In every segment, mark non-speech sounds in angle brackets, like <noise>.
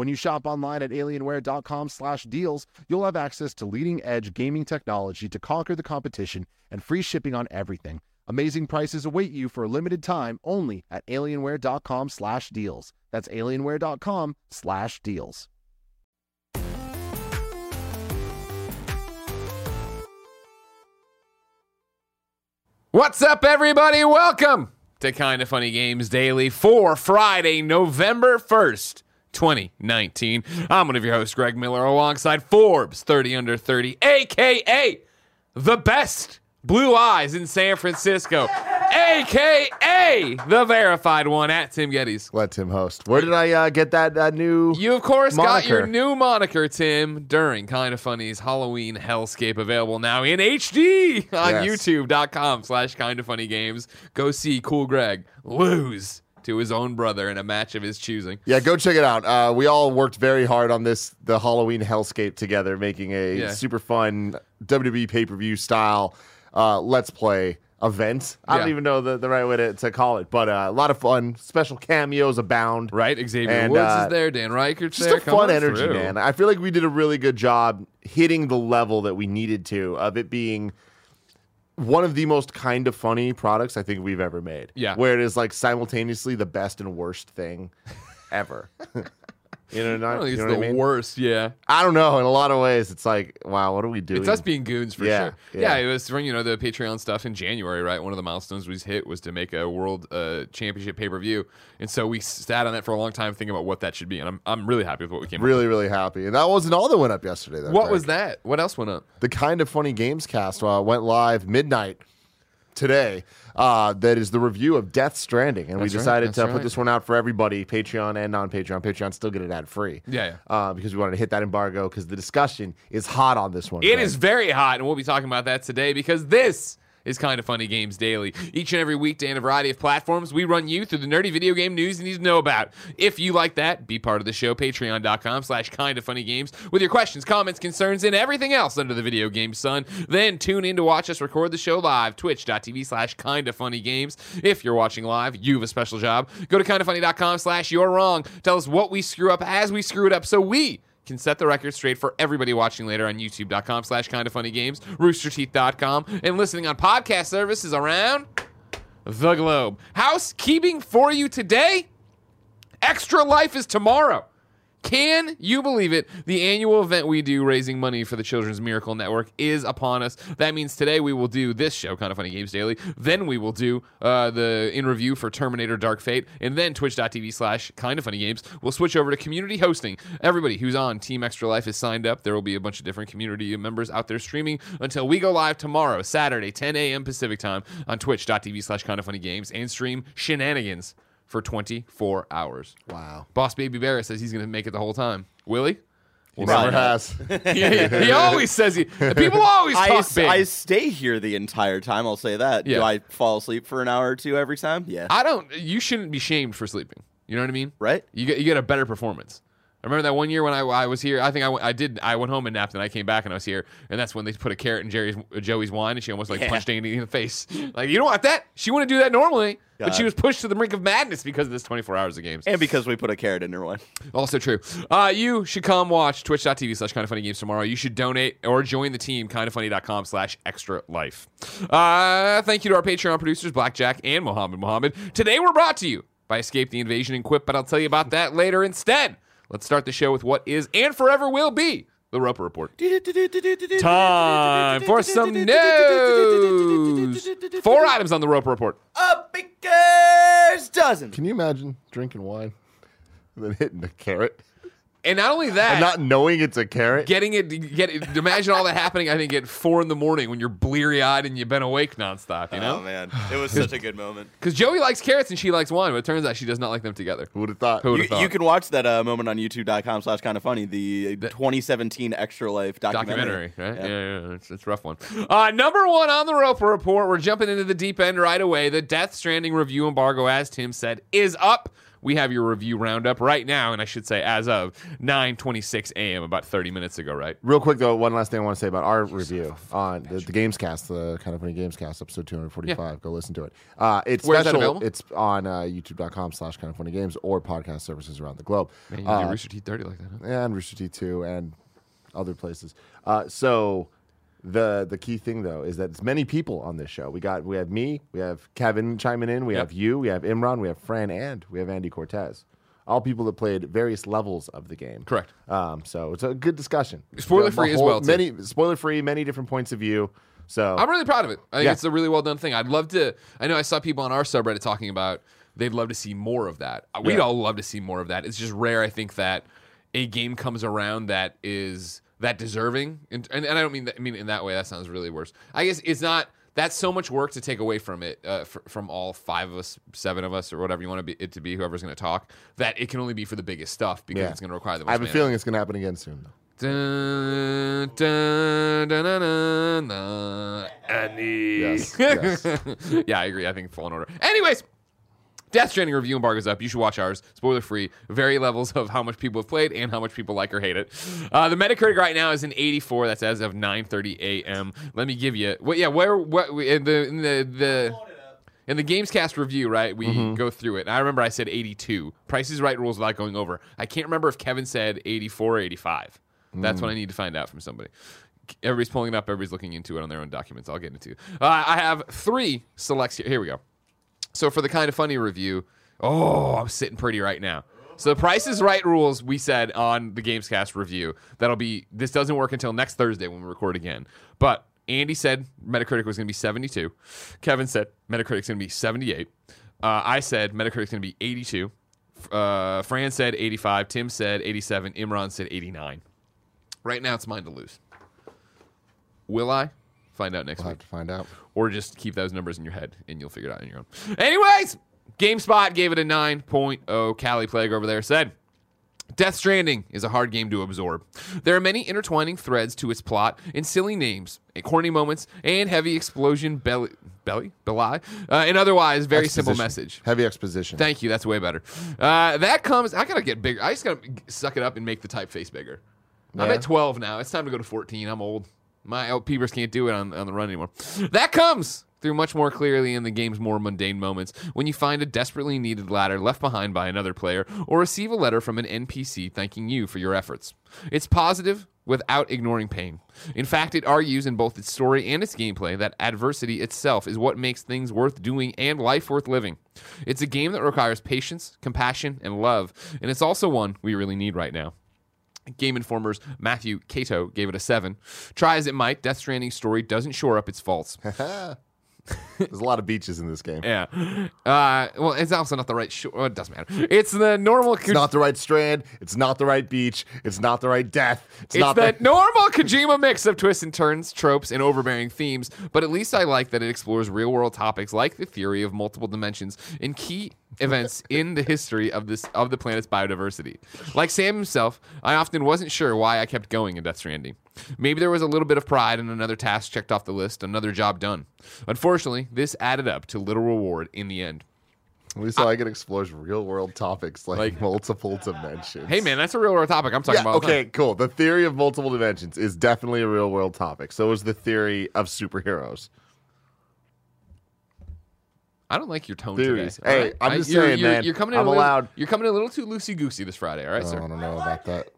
When you shop online at alienware.com/deals, you'll have access to leading-edge gaming technology to conquer the competition and free shipping on everything. Amazing prices await you for a limited time only at alienware.com/deals. That's alienware.com/deals. What's up, everybody? Welcome to Kind of Funny Games Daily for Friday, November 1st, 2019. I'm one of your hosts, Greg Miller, alongside Forbes 30 Under 30, aka the best blue eyes in San Francisco, aka the verified one at Tim Gettys. Let Tim host. Where did I uh, get that uh, new? You, of course, got your new moniker, Tim, during Kind of Funny's Halloween Hellscape, available now in HD on Yes. YouTube.com slash Kind of Funny Games. Go see Cool Greg lose to his own brother in a match of his choosing. Yeah, go check it out. Uh, we all worked very hard on this, the Halloween Hellscape together, making a Yeah. super fun WWE pay per view style uh, Let's Play event. I don't even know the, the right way to, to call it, but uh, a lot of fun. Special cameos abound. Right? Xavier And, Woods uh, is there. Dan Reichert's Just there. a Come fun energy, through. man. I feel like we did a really good job hitting the level that we needed to of it being one of the most kind of funny products I think we've ever made. Yeah. Where it is like simultaneously the best and worst thing ever. <laughs> you know, I not, don't think you it's know the I mean? worst, yeah. I don't know. In a lot of ways, it's like, wow, what are we doing? It's us being goons for Yeah, sure. Yeah. yeah. it was from you know the Patreon stuff in January, right? One of the milestones we hit was to make a world uh, championship pay per view, and so we sat on that for a long time thinking about what that should be, and I'm I'm really happy with what we came. up really, really happy. And that wasn't all that went up yesterday, though. What Greg. was that? What else went up? the kind of funny games cast uh, went live midnight today uh, that is the review of death stranding and we That's right, decided that's to right. put this one out for everybody patreon and non-patreon patreon still get it ad free Yeah, Uh, because we wanted to hit that embargo because the discussion is hot on this one It Greg. is very hot, and we'll be talking about that today because this is kind of funny games daily. Each and every weekday on a variety of platforms, we run you through the nerdy video game news you need to know about. If you like that, be part of the show, patreon.com slash kind of funny games, with your questions, comments, concerns, and everything else under the video game sun. Then tune in to watch us record the show live, twitch.tv slash kind of funny games. If you're watching live, you have a special job. Go to kindoffunny.com slash you're wrong. Tell us what we screw up as we screw it up so we can set the record straight for everybody watching later on youtube.com slash kind of funny games roosterteeth.com and listening on podcast services around the globe. Housekeeping for you today. Extra life is tomorrow can you believe it? The annual event we do raising money for the Children's Miracle Network is upon us. That means today we will do this show, Kind of Funny Games Daily. Then we will do uh, the in review for Terminator Dark Fate. And then twitch.tv slash Kind of Funny Games. We'll switch over to community hosting. Everybody who's on Team Extra Life is signed up. There will be a bunch of different community members out there streaming until we go live tomorrow, Saturday, 10 a.m. Pacific time on twitch.tv slash Kind of Funny Games and stream shenanigans for 24 hours. wow Boss Baby Bear says he's going to make it the whole time. Will he? he Probably never has <laughs> <laughs> he, he always says he. People always I, talk s- big. I stay here the entire time. I'll say that. Yeah. Do I fall asleep for an hour or two every time? Yeah. I don't. You shouldn't be shamed for sleeping. You know what I mean? right? You get you get a better performance. I remember that one year when I, I was here. I think I, went- I did. I went home and napped, and I came back and I was here, and that's when they put a carrot in Jerry's Joey's wine, and she almost like Yeah. punched Andy in the face. Like you don't want that. She wouldn't do that normally, but she God. was pushed to the brink of madness because of this 24 hours of games. And because we put a carrot in her one. Also true. Uh, you should come watch twitch.tv slash kind of funny games tomorrow. You should donate or join the team kind of kindoffunny.com slash extra life. Uh, thank you to our Patreon producers, Blackjack and Mohammed Mohammed. Today we're brought to you by Escape the Invasion and Quip, but I'll tell you about that later instead. Let's start the show with what is and forever will be the Roper Report. Time for some news. Four items on the Roper Report. A baker's dozen. can you imagine drinking wine and then hitting a carrot and not only that, and not knowing it's a carrot. getting it, get it, imagine all that happening. I think at four in the morning when you're bleary eyed and you've been awake nonstop. You Oh know, man, it was such a good moment. because Joey likes carrots and she likes wine, but it turns out she does not like them together. Who would have thought? Who You, would've thought? you can watch that uh, moment on youtube.com slash kind of funny, the 2017 Extra Life documentary. documentary, right? Yeah. Yeah, yeah, it's, it's a rough one. Uh, number one on the Roper Report. We're jumping into the deep end right away. The Death Stranding review embargo, as Tim said, is up. We have your review roundup right now, and I should say as of 9:26 a.m. about 30 minutes ago, right? Real quick though, one last thing I want to say about our review on the, the Gamescast, the kind of funny Gamescast episode 245. Go listen to it. Uh, it's Where's special. It's on uh, YouTube.com slash kind of funny games or podcast services around the globe. Man, you Uh, Rooster Teeth dirty like that. Huh? and Rooster Teeth 2 and other places. Uh, so the the key thing though is that it's many people on this show. We got we have me, we have Kevin chiming in, we Yep. have you, we have Imran, we have Fran, and we have Andy Cortez. All people that played various levels of the game. Correct. Um, so it's a good discussion. Spoiler free A as well, too. Many spoiler free, many different points of view. So I'm really proud of it. I think Yeah. it's a really well done thing. I'd love to. I know I saw people on our subreddit talking about they'd love to see more of that. We'd Yeah. all love to see more of that. It's just rare, I think, that a game comes around that is that deserving. And, and, and I don't mean that. I mean in that way. That sounds really worse. I guess it's not. That's so much work to take away from it, uh, fr- from all five of us, seven of us, or whatever you want to be, it to be, whoever's going to talk. That it can only be for the biggest stuff because Yeah. it's going to require the most. I have a feeling it's going to happen again soon. Though. Dun, dun, dun, dun, dun, dun, Andy. Yes, yes. yeah, I agree. I think fallen order. Anyways, Death Stranding review embargo is up. You should watch ours. Spoiler free. Vary levels of how much people have played and how much people like or hate it. Uh, the Metacritic right now is an 84. That's as of 9:30 a.m. Let me give you. What? Yeah. Where? What? In the in the the. In the Gamescast review, right, we Mm-hmm. go through it. And I remember I said 82. Price is Right rules without going over. I can't remember if Kevin said 84 or 85. That's Mm. what I need to find out from somebody. Everybody's pulling it up. Everybody's looking into it on their own documents. I'll get into. Uh, I have three selects here. Here we go. So for the kind of funny review, oh, I'm sitting pretty right now. So the Price is Right rules we said on the Gamescast review. That'll be this doesn't work until next Thursday when we record again. But Andy said Metacritic was going to be 72. Kevin said Metacritic's going to be 78. Uh, I said Metacritic's going to be 82. Uh, Fran said 85. Tim said 87. Imran said 89. Right now, it's mine to lose. Will I? Find out next We'll week have to find out. or just keep those numbers in your head and you'll figure it out on your own. Anyways, GameSpot gave it a 9.0. Kallie Plagge over there said, Death Stranding is a hard game to absorb. There are many intertwining threads to its plot and silly names, and corny moments, and heavy explosion belly, belly, belly, uh, and otherwise very simple message. Heavy exposition. Thank you. That's way better. Uh, that comes. I gotta get bigger. I just gotta suck it up and make the typeface bigger. I'm at 12 now. It's time to go to 14. I'm old. My old peepers can't do it on, on the run anymore. That comes through much more clearly in the game's more mundane moments when you find a desperately needed ladder left behind by another player or receive a letter from an NPC thanking you for your efforts. It's positive without ignoring pain. In fact, it argues in both its story and its gameplay that adversity itself is what makes things worth doing and life worth living. It's a game that requires patience, compassion, and love, and it's also one we really need right now. Game Informer's Matthew Kato gave it a 7. Try as it might, Death Stranding's story doesn't shore up its faults. <laughs> There's a lot of beaches in this game. Yeah. Uh, well, it's also not the right shore. Well, it doesn't matter. It's the normal. It's not the right strand. It's not the right beach. It's not the right death. It's, It's not the the. <laughs> normal Kojima mix of twists and turns, tropes, and overbearing themes, but at least I like that it explores real world topics like the theory of multiple dimensions and key events in the history of this of the planet's biodiversity. Like Sam himself, I often wasn't sure why I kept going in Death Stranding. Maybe there was a little bit of pride in another task checked off the list, another job done. Unfortunately, this added up to little reward in the end. At least I can explore real world topics like, Like- multiple dimensions. Hey man, that's a real world topic I'm talking Yeah, about. all the time. okay, cool. The theory of multiple dimensions is definitely a real world topic. So is the theory of superheroes. I don't like your tone Theories. today. Hey, right? I'm I- just you're, saying, you're, man, You're coming in I'm a little, allowed- You're coming in a little too loosey goosey this Friday. All right, Oh, I sir. don't know about that.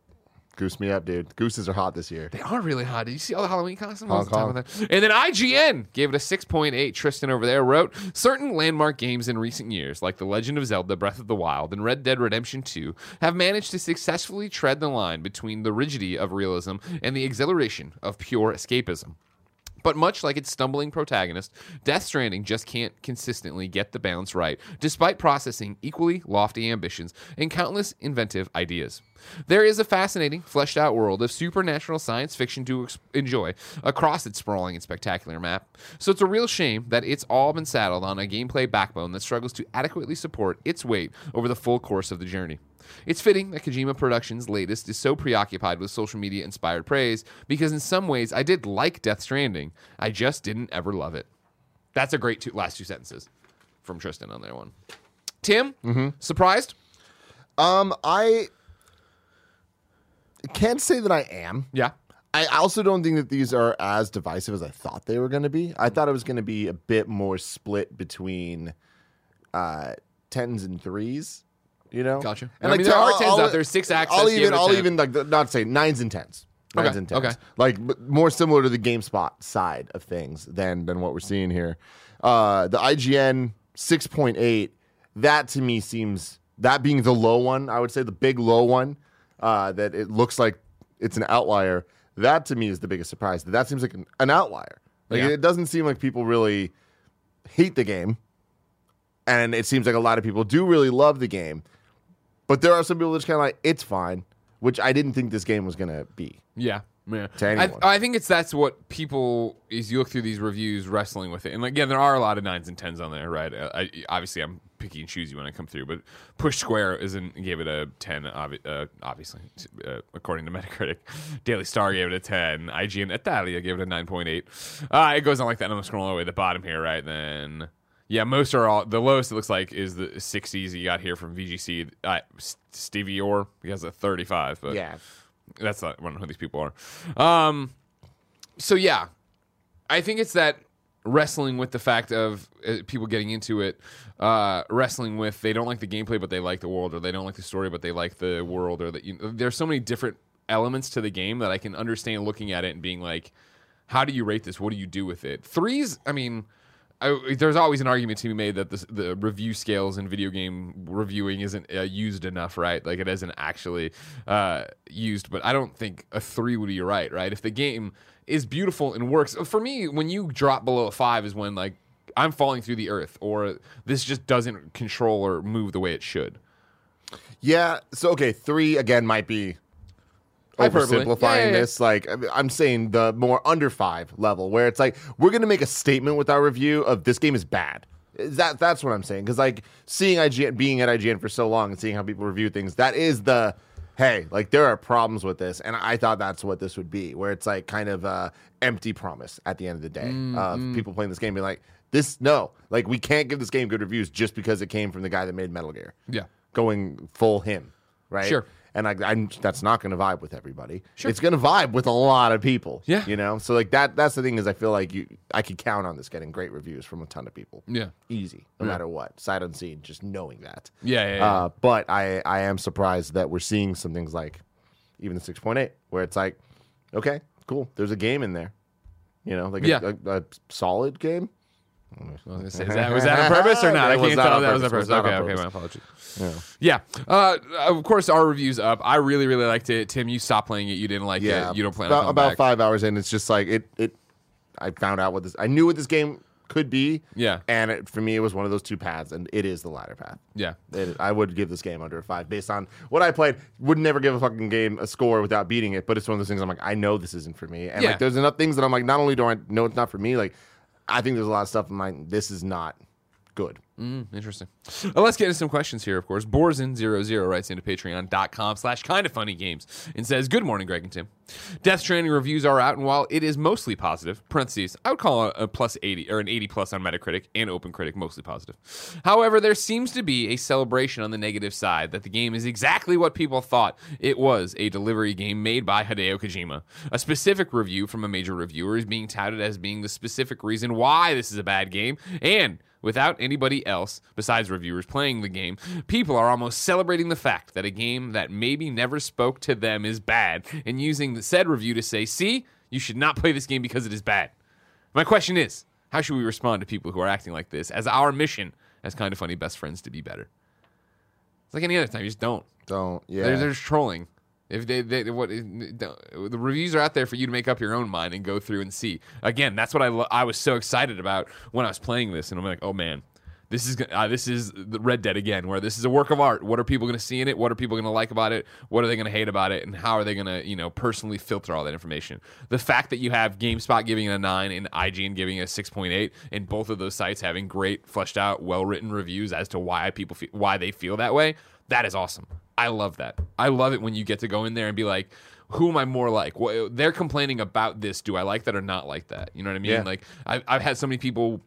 Goose me up, dude. Gooses are hot this year. They are really hot. Did you see all the Halloween costumes? Hong the Kong. that? And then IGN gave it a 6.8. Tristan over there wrote certain landmark games in recent years, like The Legend of Zelda: Breath of the Wild and Red Dead Redemption 2, have managed to successfully tread the line between the rigidity of realism and the exhilaration of pure escapism. But much like its stumbling protagonist, Death Stranding just can't consistently get the balance right, despite processing equally lofty ambitions and countless inventive ideas. There is a fascinating, fleshed out world of supernatural science fiction to ex- enjoy across its sprawling and spectacular map. So it's a real shame that it's all been saddled on a gameplay backbone that struggles to adequately support its weight over the full course of the journey. It's fitting that Kojima Productions' latest is so preoccupied with social media inspired praise because, in some ways, I did like Death Stranding. I just didn't ever love it. That's a great two, last two sentences from Tristan on there one. Tim, mm-hmm. surprised? Um, I can't say that I am. Yeah. I also don't think that these are as divisive as I thought they were going to be. I thought it was going to be a bit more split between uh, tens and threes. You know, Gotcha. I mean, there are tens out there, six access, I'll even, I'll even like not say nines and tens. Nines Okay, and tens. okay. Like more similar to the GameSpot side of things than than what we're seeing here. Uh, the IGN six point eight. That to me seems that being the low one. I would say the big low one. Uh, that it looks like it's an outlier. That to me is the biggest surprise. That that seems like an, an outlier. Like Yeah. it doesn't seem like people really hate the game, and it seems like a lot of people do really love the game. But there are some people that's kind of like it's fine, which I didn't think this game was gonna be. Yeah. Yeah. To I, anyone. I think it's that's what people is you look through these reviews wrestling with it. And like, yeah, there are a lot of nines and tens on there, right? Uh, I, obviously, I'm picky and choosy when I come through, but Push Square isn't gave it a ten. Obvi- uh, obviously, uh, according to Metacritic, <laughs> Daily Star gave it a ten. IGN Italia gave it a nine point eight. Uh, it goes on like that. I'm scrolling all the way to the bottom here, right? Then. Yeah, most are all. The lowest it looks like is the 60s you got here from VGC. Uh, Stevie Orr, he has a 35, but that's not I don't know who these people are. Um, so yeah, I think it's that wrestling with the fact of uh, people getting into it, uh, wrestling with they don't like the gameplay but they like the world, or they don't like the story but they like the world, or that you know, there's so many different elements to the game that I can understand looking at it and being like, how do you rate this? What do you do with it? Threes, I mean. I, there's always an argument to be made that the, the review scales in video game reviewing isn't uh, used enough, right? Like it isn't actually uh, used. But I don't think a three would be right, right? If the game is beautiful and works, for me, when you drop below a five is when like I'm falling through the earth, or this just doesn't control or move the way it should. Yeah. So okay, three again might be. Oversimplifying Yeah, yeah, yeah. this. Like I'm saying the more under five level, where it's like we're gonna make a statement with our review of this game is bad. Is That that's what I'm saying. Because like seeing IGN, being at IGN for so long and seeing how people review things, that is the hey, like there are problems with this, and I thought that's what this would be, where it's like kind of a empty promise at the end of the day Mm, of people playing this game being like, this no, like we can't give this game good reviews just because it came from the guy that made Metal Gear Yeah. going full him, right? Sure. And I, I'm, that's not going to vibe with everybody. Sure. It's going to vibe with a lot of people. Yeah. You know, so like that. That's the thing is, I feel like you, I could count on this getting great reviews from a ton of people. Yeah. Easy, no matter what, sight unseen, just knowing that. Yeah, yeah, yeah. Uh, but I, I am surprised that we're seeing some things like even the 6.8, where it's like, okay, cool. There's a game in there. You know, like a- Yeah. a, a solid game. I was gonna say, is that, was that on <laughs> purpose or not? I can't tell. if That was on purpose. Was Okay, on okay. purpose. My apologies. Yeah. Yeah. Uh, of course, our review's up. I really, really liked it. Tim, you stopped playing it. You didn't like Yeah, it. You don't plan about, about back. five hours in. It's just like it. It. I found out what this. I knew what this game could be. Yeah. and it, for me, it was one of those two paths, and it is the latter path. Yeah. It, I would give this game under a five based on what I played. Would never give a fucking game a score without beating it, but it's one of those things I'm like, I know this isn't for me. And Yeah. like, there's enough things that I'm like, not only do I know it's not for me, like, I think there's a lot of stuff in my this is not good. Mm, interesting. Well, let's get into some questions here, of course. Borzin00 writes into patreon.com slash kind of funny games and says, Good morning, Greg and Tim. Death Stranding reviews are out, and while it is mostly positive, parentheses, I would call it a plus 80 or an 80 plus on Metacritic and OpenCritic, mostly positive. However, there seems to be a celebration on the negative side that the game is exactly what people thought it was a delivery game made by Hideo Kojima. A specific review from a major reviewer is being touted as being the specific reason why this is a bad game, and without anybody else besides reviewers playing the game, people are almost celebrating the fact that a game that maybe never spoke to them is bad and using the said review to say, see, you should not play this game because it is bad. My question is, how should we respond to people who are acting like this as our mission as kind of funny best friends to be better? It's like any other time, you just don't. Don't. Yeah. They're, they're just trolling. If they, they what the reviews are out there for you to make up your own mind and go through and see. Again, that's what I lo- I was so excited about when I was playing this, and I'm like, oh man, this is uh, this is the Red Dead again, where this is a work of art. What are people going to see in it? What are people going to like about it? What are they going to hate about it? And how are they going to you know personally filter all that information? The fact that you have GameSpot giving it a nine and IGN giving it a six point eight, and both of those sites having great, fleshed out, well written reviews as to why people feel, why they feel that way, that is awesome. I love that. I love it when you get to go in there and be like who am I more like? Well, they're complaining about this. Do I like that or not like that? You know what I mean? Yeah. Like I've, I've had so many people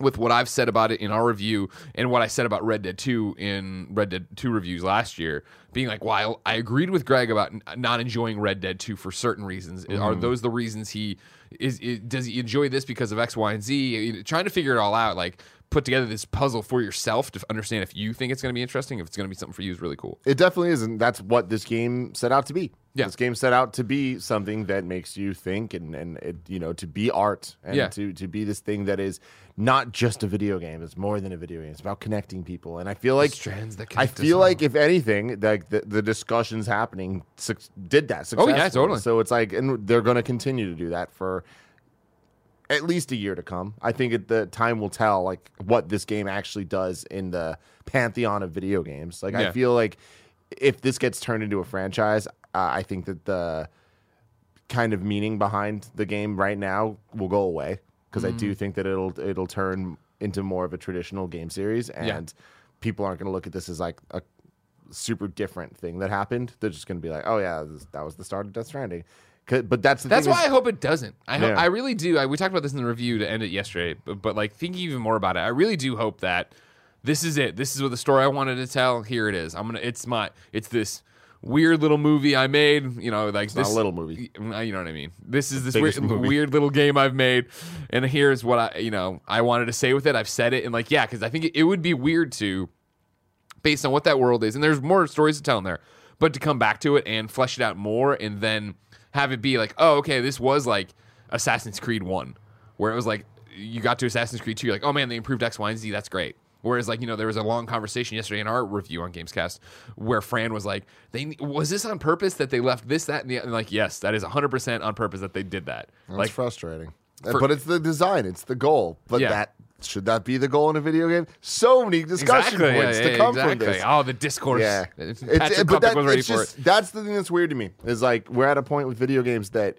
with what I've said about it in our review and what I said about Red Dead 2 in Red Dead 2 reviews last year, being like, while I agreed with Greg about n- not enjoying Red Dead 2 for certain reasons, are mm. those the reasons he is, is? Does he enjoy this because of X, Y, and Z? Trying to figure it all out, like put together this puzzle for yourself to understand if you think it's going to be interesting, if it's going to be something for you, is really cool. It definitely is, and that's what this game set out to be. Yeah. This game set out to be something that makes you think and, and it, you know, to be art and Yeah. to, to be this thing that is not just a video game. It's more than a video game. It's about connecting people. And I feel like strands that I feel like if anything, like the, the discussions happening suc did that Oh, yeah, totally. So it's like, and they're going to continue to do that for at least a year to come. I think it, the time will tell like what this game actually does in the pantheon of video games. Like Yeah. I feel like if this gets turned into a franchise, uh, I think that the kind of meaning behind the game right now will go away because I Mm. do think that it'll it'll turn into more of a traditional game series and people aren't going to look at this as like a super different thing that happened. They're just going to be like, "Oh yeah, this, that was the start of Death Stranding." But that's the thing. That's why is- I hope it doesn't. I hope, Yeah. I really do. I, we talked about this in the review to end it yesterday, but, but like thinking even more about it, I really do hope that this is it. This is what the story I wanted to tell. Here it is. I'm gonna. It's my. It's this weird little movie I made. You know, like not this a little movie. You know what I mean. This is this weird, weird little game I've made, and here's what I you know I wanted to say with it. I've said it, and like yeah, because I think it, it would be weird to based on what that world is, and there's more stories to tell in there, but to come back to it and flesh it out more and then have it be like, oh, okay, this was like Assassin's Creed 1, where it was like you got to Assassin's Creed 2, you're like, oh man, they improved X, Y, and Z, that's great. Whereas, like you know, there was a long conversation yesterday in our review on Gamescast where Fran was like, "They was this on purpose that they left this, that, and the?" And like, yes, that is 100 percent on purpose that they did that. That's like, frustrating. for- but it's the design, it's the goal. But Yeah. that should that be the goal in a video game? So many discussion exactly, points yeah, to come exactly. from this. Oh, the discourse. Yeah, It's- Klepek but that, was ready it's for just, it. That's the thing that's weird to me. Is like we're at a point with video games that,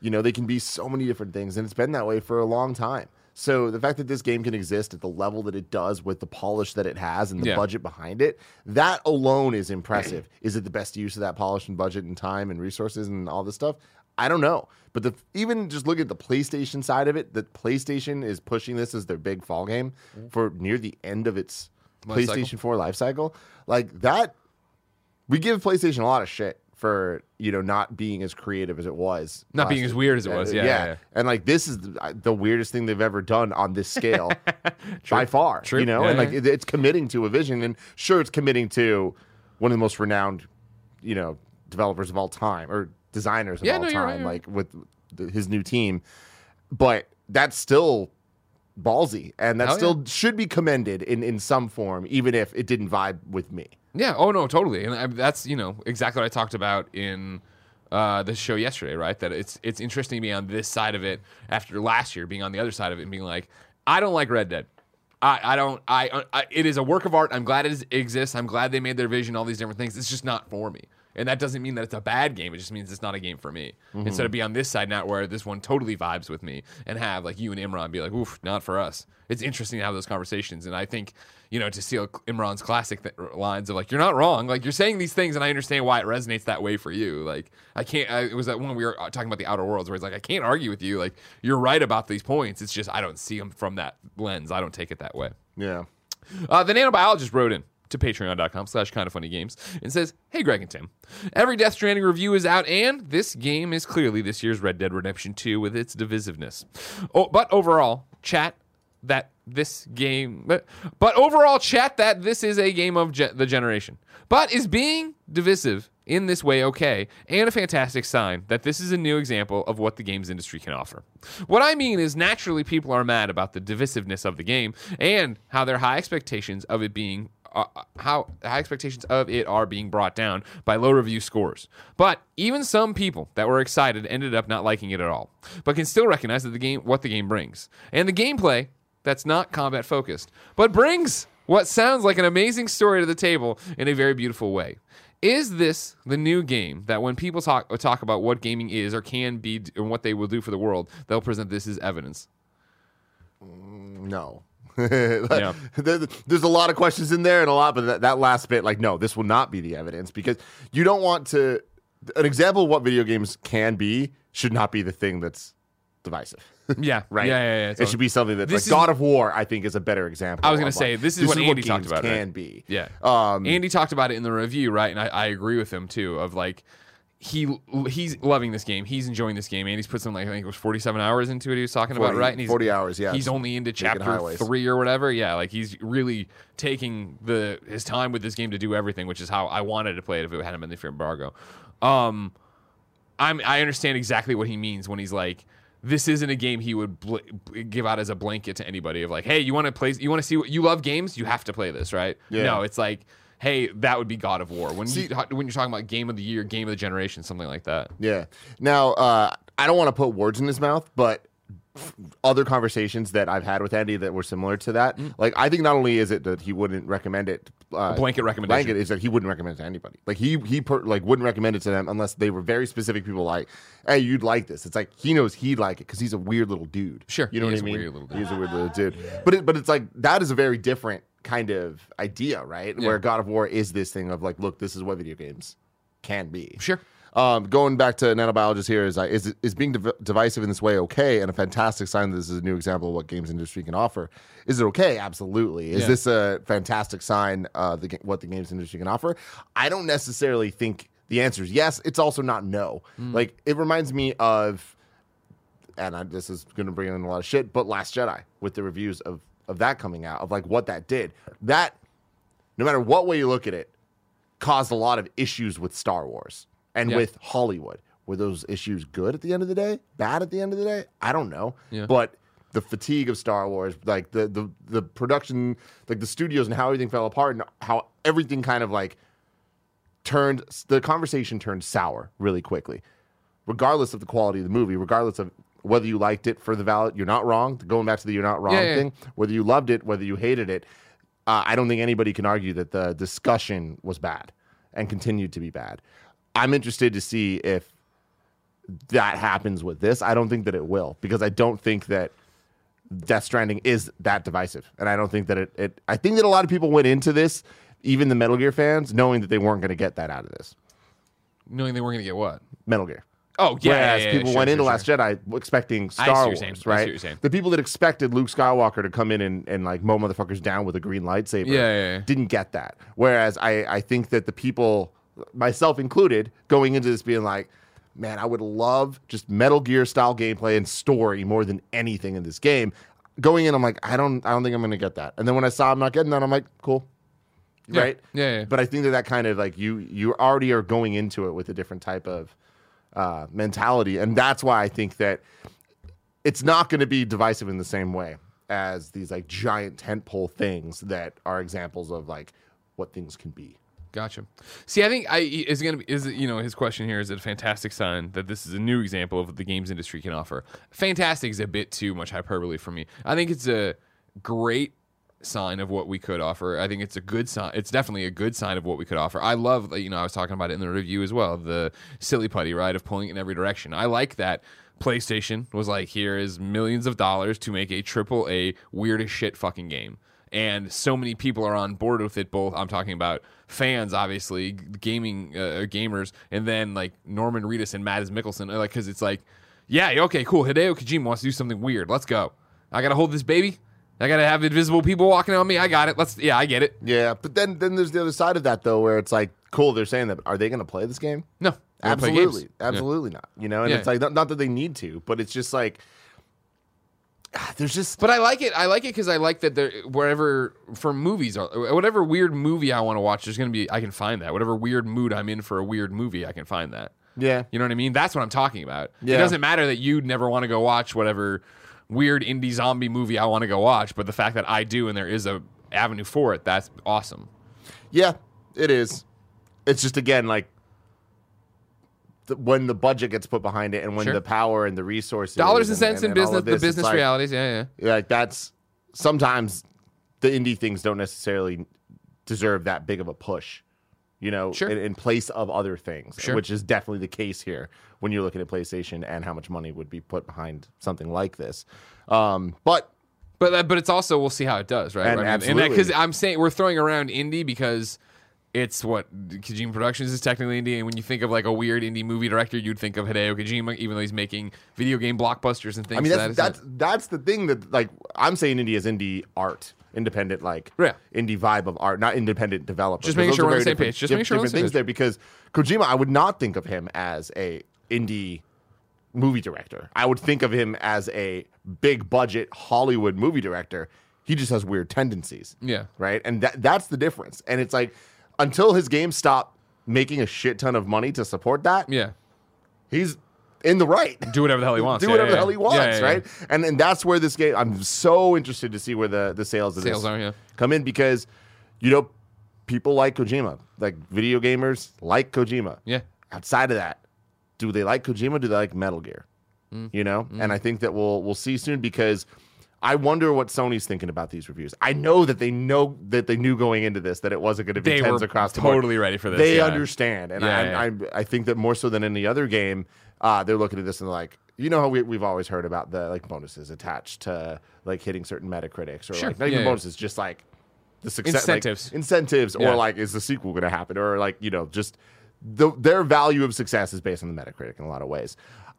you know, they can be so many different things, and it's been that way for a long time. So the fact that this game can exist at the level that it does, with the polish that it has and the Yeah. budget behind it, that alone is impressive. <clears throat> is it the best use of that polish and budget and time and resources and all this stuff? I don't know. But the even just look at the PlayStation side of it. That PlayStation is pushing this as their big fall game mm-hmm. for near the end of its Life cycle. PlayStation 4 life cycle. Like that we give PlayStation a lot of shit for you know not being as creative as it was, Not being as weird as it was. Uh, yeah, yeah, yeah. And like this is the, the weirdest thing they've ever done on this scale <laughs> by far. True. You know, Yeah, and like it, it's committing to a vision, and sure, it's committing to one of the most renowned, you know, developers of all time or designers of Yeah, all no, right, time, you're like with the, his new team. But that's still ballsy, and that Hell still should be commended in in some form, even if it didn't vibe with me. Yeah. Oh no, totally. And I, that's you know exactly what I talked about in uh, the show yesterday, right? That it's it's interesting to be on this side of it after last year being on the other side of it and being like, I don't like Red Dead. I, I don't I, I it is a work of art. I'm glad it is- exists. I'm glad they made their vision, all these different things. It's just not for me. And that doesn't mean that it's a bad game. It just means it's not a game for me. Instead of be on this side now where this one totally vibes with me and have like you and Imran be like, oof, not for us. It's interesting to have those conversations. And I think, you know, to see Imran's classic th- lines of like, you're not wrong. Like you're saying these things and I understand why it resonates that way for you. Like I can't, I, it was that when we were uh, talking about the outer worlds where it's like, I can't argue with you. Like you're right about these points. It's just, I don't see them from that lens. I don't take it that way. Yeah. Uh, the nanobiologist wrote in to patreon.com slash kind of funny games and says, Hey, Greg and Tim. Every Death Stranding review is out, and this game is clearly this year's Red Dead Redemption 2 with its divisiveness. Oh, but overall, chat that this game, but, but overall, chat that this is a game of ge- the generation. But is being divisive in this way okay, and a fantastic sign that this is a new example of what the games industry can offer. What I mean is, naturally, people are mad about the divisiveness of the game and how their high expectations of it being. Uh, how high expectations of it are being brought down by low review scores. But even some people that were excited ended up not liking it at all, but can still recognize that the game what the game brings. And the gameplay that's not combat focused, but brings what sounds like an amazing story to the table in a very beautiful way. Is this the new game that when people talk talk about what gaming is or can be and what they will do for the world, they'll present this as evidence? No. <laughs> There- There's a lot of questions in there and a lot, but that, that last bit, like, no, this will not be the evidence because you don't want to. An example of what video games can be should not be the thing that's divisive. <laughs> Yeah, right? Yeah, yeah, yeah. It should be something that's This like is- God of War. I think is a better example. I was gonna say, this is what Andy talked games about, Can right? be. Yeah. Um, Andy talked about it in the review, right? And I, I agree with him too. Of like, he he's loving this game. He's enjoying this game. Andy's put some like I think it was forty seven hours into it. He was talking 40 about right. And he's 40 hours, yeah. He's only into chapter three or whatever. Yeah, like he's really taking the his time with this game to do everything, which is how I wanted to play it if it hadn't been the fear embargo. Um, I'm I understand exactly what he means when he's like. This isn't a game he would bl- give out as a blanket to anybody of like, hey, you want to play, you want to see what you love games, you have to play this, right? Yeah. No, it's like, hey, that would be God of War. When See- you when you're talking about game of the year, game of the generation, something like that. Yeah. Now, uh, I don't want to put words in his mouth, but other conversations that I've had with Andy that were similar to that, like I think not only is it that he wouldn't recommend it, uh, blanket recommendation. Blanket is that he wouldn't recommend it to anybody. Like he he per, like wouldn't recommend it to them unless they were very specific people. Like, hey, you'd like this. It's like he knows he'd like it because he's a weird little dude. Sure, you know he what is I a mean. weird little dude. He's a weird little dude. But it, but it's like that is a very different kind of idea, right? Yeah. Where God of War is this thing of like, look, this is what video games can be. Sure. Um, going back to nanobiologist here is like, is is being div- divisive in this way okay? And a fantastic sign that this is a new example of what games industry can offer. Is it okay? Absolutely. Is Yeah. this a fantastic sign of the, what the games industry can offer? I don't necessarily think the answer is yes. It's also not no. Hmm. Like it reminds me of, and I, this is going to bring in a lot of shit, but Last Jedi with the reviews of of that coming out of like what that did. That no matter what way you look at it, caused a lot of issues with Star Wars and Yeah. with Hollywood. Were those issues good at the end of the day? Bad at the end of the day? I don't know. Yeah. But the fatigue of Star Wars, like the the the production, like the studios and how everything fell apart and how everything kind of like turned the conversation turned sour really quickly. Regardless of the quality of the movie, regardless of whether you liked it for the valid, you're not wrong. Going back to the you're not wrong Yeah, yeah. thing, whether you loved it, whether you hated it, uh, I don't think anybody can argue that the discussion was bad and continued to be bad. I'm interested to see if that happens with this. I don't think that it will because I don't think that Death Stranding is that divisive, and I don't think that it. it I think that a lot of people went into this, even the Metal Gear fans, knowing that they weren't going to get that out of this Knowing they weren't going to get what? Metal Gear. Oh, yeah. Whereas yeah, yeah, people sure, went sure, into sure. Last Jedi expecting Star Wars, saying. I see right? saying. The people that expected Luke Skywalker to come in and, and like mow motherfuckers down with a green lightsaber Yeah, didn't get that. Whereas I, I think that the people, myself included, going into this being like, man, I would love just Metal Gear style gameplay and story more than anything in this game. Going in, I'm like, I don't, I don't think I'm gonna get that. And then when I saw I'm not getting that, I'm like, cool, Yeah. right? Yeah, yeah. But I think that that kind of like you, you already are going into it with a different type of uh, mentality, and that's why I think that it's not going to be divisive in the same way as these like giant tentpole things that are examples of like what things can be. Gotcha. See, I think I is gonna be is you know his question here is a fantastic sign that this is a new example of what the games industry can offer. Fantastic is a bit too much hyperbole for me. I think it's a great sign of what we could offer. I think it's a good sign. It's definitely a good sign of what we could offer. I love you know I was talking about it in the review as well. The silly putty right of pulling in every direction. I like that. PlayStation was like, here is millions of dollars to make a triple A weird as shit fucking game and so many people are on board with it. Both I'm talking about fans, obviously, gaming uh, gamers, and then like Norman Reedus and Mads Mikkelsen, uh, like because it's like, yeah, okay, cool. Hideo Kojima wants to do something weird. Let's go. I gotta hold this baby. I gotta have invisible people walking on me. I got it. Let's. Yeah, I get it. Yeah, but then then there's the other side of that though, where it's like, cool, they're saying that. Are they going to play this game? No, I wanna play games. Absolutely, absolutely not. You know, and Yeah. it's like not, not that they need to, but it's just like ah, there's just But I like it. I like it because I like that there wherever for movies or whatever weird movie I want to watch, there's gonna be I can find that. Whatever weird mood I'm in for a weird movie, I can find that. yeah. You know what I mean? That's what I'm talking about. It Yeah. doesn't matter that you'd never want to go watch whatever weird indie zombie movie I want to go watch, but the fact that I do and there is a avenue for it, that's awesome. Yeah, it is. It's just again like the, when the budget gets put behind it, and when Sure. the power and the resources, Dollars and cents in business, of the business like- realities. Yeah. yeah, like that's sometimes the indie things don't necessarily deserve that big of a push, you know, Sure. in, in place of other things, Sure. which is definitely the case here when you're looking at PlayStation and how much money would be put behind something like this. Um, but But that, but it's also we'll see how it does, right? And mean, absolutely. because I'm saying we're throwing around indie because it's what Kojima Productions is technically indie, and when you think of like a weird indie movie director, you'd think of Hideo Kojima, even though he's making video game blockbusters and things. I mean, that's that that's that's the thing that like I'm saying indie is indie art, independent like Yeah. indie vibe of art, not independent developer. Just making sure we're on the same page. Just making sure we're on the different things there because Kojima, I would not think of him as a indie movie director. I would think of him as a big budget Hollywood movie director. He just has weird tendencies. Yeah. Right. And that that's the difference. And it's like until his games stop making a shit ton of money to support that, yeah, he's in the right <laughs> do whatever the hell he <laughs> wants. do Yeah, whatever yeah, the hell he wants, right? And and that's where this game. I'm so interested to see where the the sales of Sales this are, yeah. come in because you know people like Kojima, like video gamers like Kojima. Yeah. Outside of that, do they like Kojima? Do they like Metal Gear? Mm. You know, and I think that we'll we'll see soon because. I wonder what Sony's thinking about these reviews. I know that they know that they knew going into this that it wasn't going to be They tens across the board totally ready for this. they yeah. understand, and Yeah, I, yeah. I, I think that more so than any other game, uh, they're looking at this and they're like, you know how we, we've always heard about the like bonuses attached to like hitting certain Metacritics or Sure, like not even bonuses, just like the success, like, Incentives. incentives, Yeah. or like is the sequel going to happen, or like you know just the their value of success is based on the Metacritic in a lot of ways.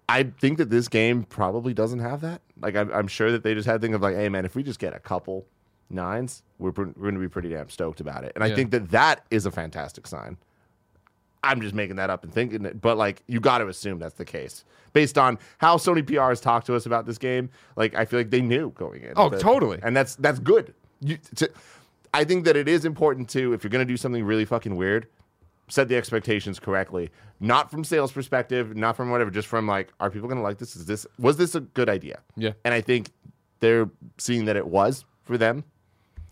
I think that this game probably doesn't have that. Like I'm, I'm sure that they just had think of like, hey man, if we just get a couple nines, we're, pr- we're going to be pretty damn stoked about it. And I think that that is a fantastic sign. I'm just making that up and thinking it, but like you got to assume that's the case based on how Sony PR has talked to us about this game. Like I feel like they knew going in. Oh, that- totally. and that's that's good. You, to, I think that it is important to if you're going to do something really fucking weird, set the expectations correctly. Not from sales perspective, not from whatever, just from like, are people going to like this? Is this was this a good idea? Yeah. and I think they're seeing that it was for them.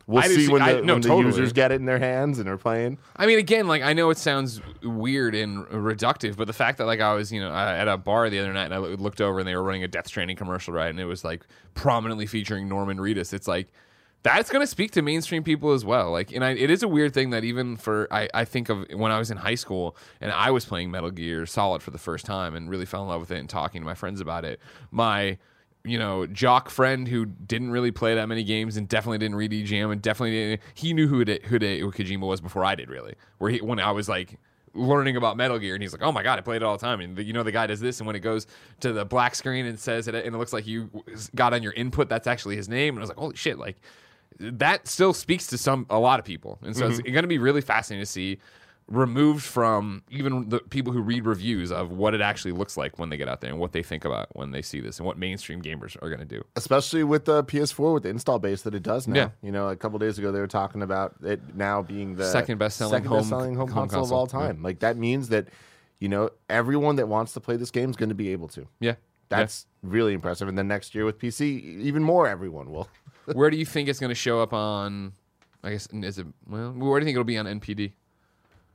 We'll I see, see- when I- the, no, when the totally. users get it in their hands and are playing. I mean, again, like I know it sounds weird and reductive, but the fact that like I was, you know, uh, at a bar the other night and I looked over and they were running a Death Stranding commercial, right, and it was like prominently featuring Norman Reedus. It's like that's going to speak to mainstream people as well. Like, and I, it is a weird thing that even for I, I think of when I was in high school and I was playing Metal Gear Solid for the first time and really fell in love with it and talking to my friends about it. My you know, jock friend who didn't really play that many games and definitely didn't read EGM and definitely didn't, he knew who Hide- Hideo Kojima was before I did really. Where he when I was like learning about Metal Gear and he's like, "Oh my god, I played it all the time." And the, you know the guy does this and when it goes to the black screen and says it and it looks like you got on your input that's actually his name and I was like, "Holy shit, like that still speaks to some a lot of people." And so it's mm-hmm. going to be really fascinating to see removed from even the people who read reviews of what it actually looks like when they get out there and what they think about when they see this and what mainstream gamers are going to do. especially with the PS4 with the install base that it does now. Yeah. You know, a couple days ago they were talking about it now being the Second best-selling home- home, home console, console. of all time. Like that means that you know everyone that wants to play this game is going to be able to. Yeah. That's really impressive. And then next year with PC, even more everyone will. Yeah. Where do you think it's going to show up on I guess is it well, where do you think it'll be on NPD?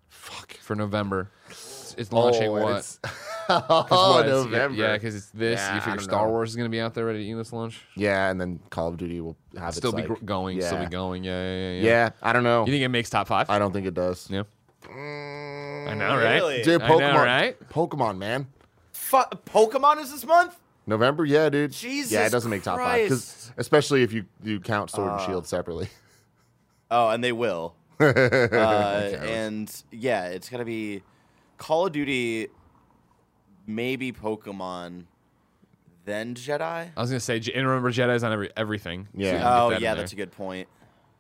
Fuck. For November. It's, it's launching Oh, what? it's- 'Cause <laughs> <laughs> oh, what? It's- November. Yeah, because it's this. Yeah, you I figure Star know. Wars is going to be out there ready to eat this launch. yeah, and then Call of Duty will have Still its, be like- gr- going. Still yeah. be going. Yeah, yeah, yeah. Yeah, I don't know. You think it makes top five? I don't think it does. yeah. Mm, I know, right? Really? Dude, I know, Pokemon, right? Pokemon, man. Fu- Pokemon is this month? November, yeah, dude. Jesus yeah, it doesn't make top five because especially if you you count Sword and Shield separately. <laughs> Oh, and they will. <laughs> uh, and yeah, it's gonna be Call of Duty, maybe Pokemon, then Jedi. I was gonna say, and remember, Jedi's on every everything. Yeah. you can Oh that in yeah, there. that's a good point.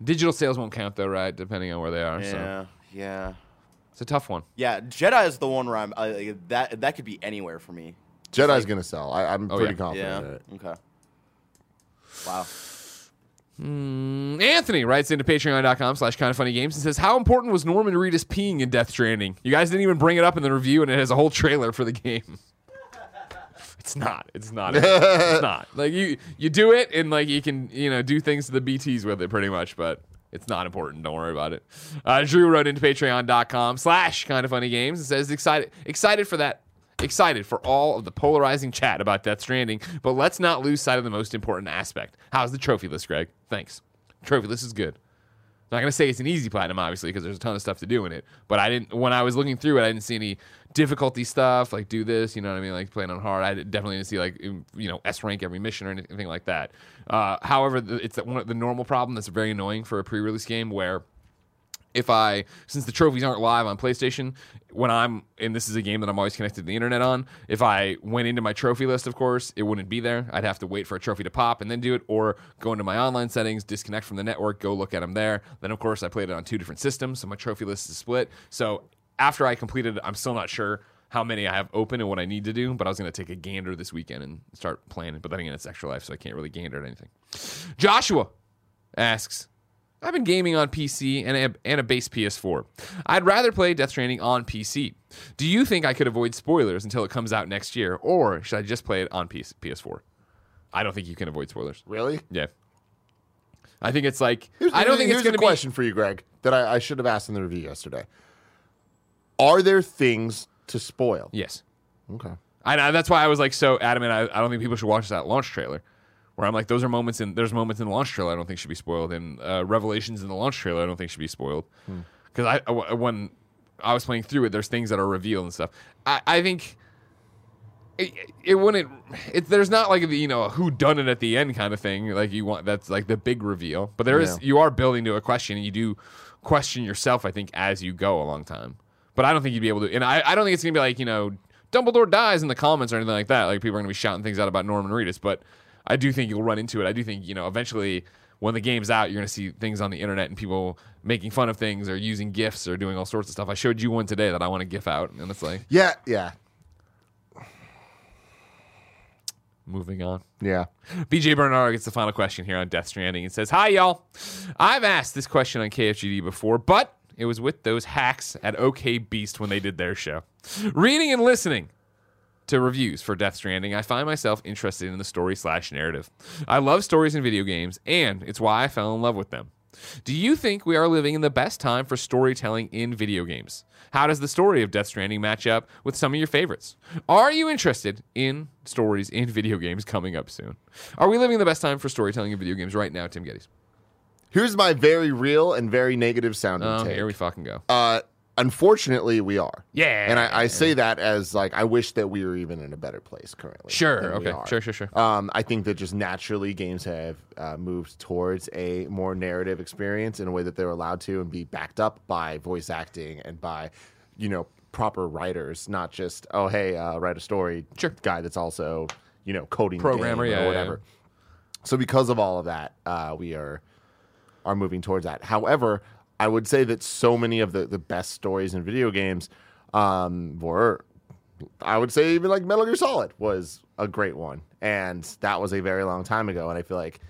digital sales won't count though, right? Depending on where they are. So Yeah, yeah, it's a tough one. yeah. Jedi is the one where I'm uh, that that could be anywhere for me. Jedi's gonna sell. I, I'm Oh, pretty yeah. confident Yeah. in it. Okay. Wow. Mm, Anthony writes into patreon.com slash kind of funny games and says, How important was Norman Reedus peeing in Death Stranding? You guys didn't even bring it up in the review, and it has a whole trailer for the game. <laughs> It's not. It's not. it's <laughs> not. Like you, you do it, and like you can, you know, do things to the BTS with it, pretty much. But it's not important. Don't worry about it. Uh, Drew wrote into Patreon.com slash kind of funny games and says excited, excited for that excited for all of the polarizing chat about Death Stranding, but let's not lose sight of the most important aspect. How's the trophy list, Greg? Thanks. Trophy list is good. I'm not gonna say it's an easy platinum, obviously, because there's a ton of stuff to do in it. But I didn't. When I was looking through it, I didn't see any difficulty stuff like do this. You know what I mean? Like playing on hard. I definitely didn't see like you know S rank every mission or anything like that. Uh, however, the, it's one the normal problem that's very annoying for a pre-release game where if I, since the trophies aren't live on PlayStation, when I'm, and this is a game that I'm always connected to the internet on, if I went into my trophy list, of course, it wouldn't be there. I'd have to wait for a trophy to pop and then do it, or go into my online settings, disconnect from the network, go look at them there. Then, of course, I played it on two different systems, so my trophy list is split. So after I completed I'm still not sure how many I have open and what I need to do, but I was going to take a gander this weekend and start playing it. But then again, it's extra life, so I can't really gander at anything. Joshua asks, I've been gaming on PC and a, and a base PS4. I'd rather play Death Stranding on PC. Do you think I could avoid spoilers until it comes out next year, or should I just play it on PS, PS4? I don't think you can avoid spoilers. Really? Yeah. I think it's like Here's- I don't think it's going a to be question for you, Greg, that I, I should have asked in the review yesterday. Are there things to spoil? Yes. Okay. I know that's why I was like so adamant. I, I don't think people should watch that launch trailer. Where I'm like, those are moments in there's moments in the launch trailer I don't think should be spoiled, and uh, revelations in the launch trailer I don't think should be spoiled. Because I I- when I was playing through it, there's things that are revealed and stuff. I, I think it, it wouldn't. It, there's not like the you know who done it at the end kind of thing. Like you want that's like the big reveal, but there is Yeah. you are building to a question, and you do question yourself. I think as you go a long time. But I don't think you'd be able to. And I, I don't think it's gonna be like you know Dumbledore dies in the comments or anything like that. Like people are gonna be shouting things out about Norman Reedus. But I do think you'll run into it. I do think you know eventually when the game's out, you're gonna see things on the internet and people making fun of things or using gifs or doing all sorts of stuff. I showed you one today that I want to gif out, and it's like Yeah, yeah, moving on. yeah. BJ Bernard gets the final question here on Death Stranding. It says, Hi, y'all. I've asked this question on KFGD before, but it was with those hacks at OK Beast when they did their show. Reading and listening to reviews for Death Stranding, I find myself interested in the story slash narrative. I love stories in video games, and it's why I fell in love with them. Do you think we are living in the best time for storytelling in video games? How does the story of Death Stranding match up with some of your favorites? Are you interested in stories in video games coming up soon? Are we living the best time for storytelling in video games right now, Tim Gettys? Here's my very real and very negative sounding Oh, take. here we fucking go. uh, unfortunately, we are. Yeah. And I, I say that as like I wish that we were even in a better place currently. Sure. Okay. Sure. Sure. Sure. Um, I think that just naturally games have uh, moved towards a more narrative experience in a way that they're allowed to and be backed up by voice acting and by, you know, proper writers, not just oh hey, uh, write a story Sure. guy that's also you know coding Programmer, yeah, or yeah, whatever. So because of all of that, uh, we are are moving towards that. However, I would say that so many of the, the best stories in video games um, were, I would say, even like Metal Gear Solid was a great one, and that was a very long time ago. And I feel like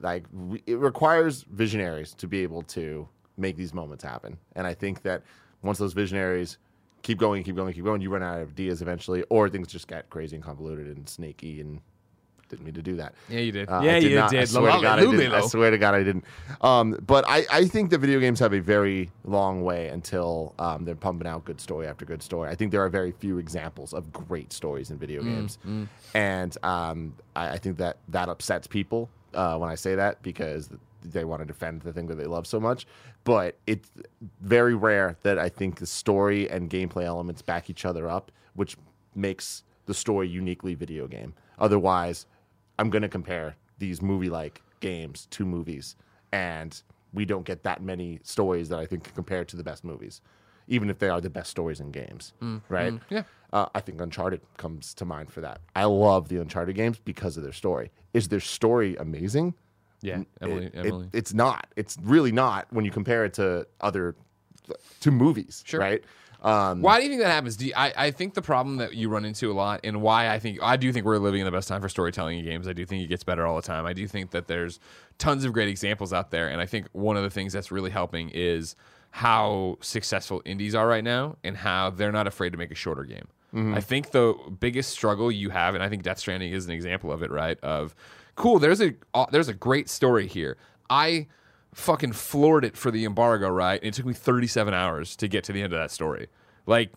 like it requires visionaries to be able to make these moments happen. And I think that once those visionaries keep going, keep going, keep going, you run out of ideas eventually, or things just get crazy and convoluted and snaky and. Didn't mean to do that. Yeah, you did. Uh, yeah, I you not. did. I swear, to God, I, didn't. I swear to God, I didn't. Um, but I, I think that video games have a very long way until um, they're pumping out good story after good story. I think there are very few examples of great stories in video games, and um, I, I think that that upsets people uh, when I say that because they want to defend the thing that they love so much. But it's very rare that I think the story and gameplay elements back each other up, which makes the story uniquely video game. Otherwise, I'm going to compare these movie like games to movies, and we don't get that many stories that I think can compare to the best movies, even if they are the best stories in games, right? yeah. Uh, I think Uncharted comes to mind for that. I love the Uncharted games because of their story. Is their story amazing? Yeah, Emily. It- it- Emily. it's not. It's really not when you compare it to other to movies, Sure. right? Um, Why do you think that happens? Do you, I, I think the problem that you run into a lot, and why I think I do think we're living in the best time for storytelling in games. I do think it gets better all the time. I do think that there's tons of great examples out there, and I think one of the things that's really helping is how successful indies are right now, and how they're not afraid to make a shorter game. I think the biggest struggle you have, and I think Death Stranding is an example of it, right? Of cool, there's a uh, there's a great story here. I fucking floored it for the embargo, right? And it took me 37 hours to get to the end of that story. Like,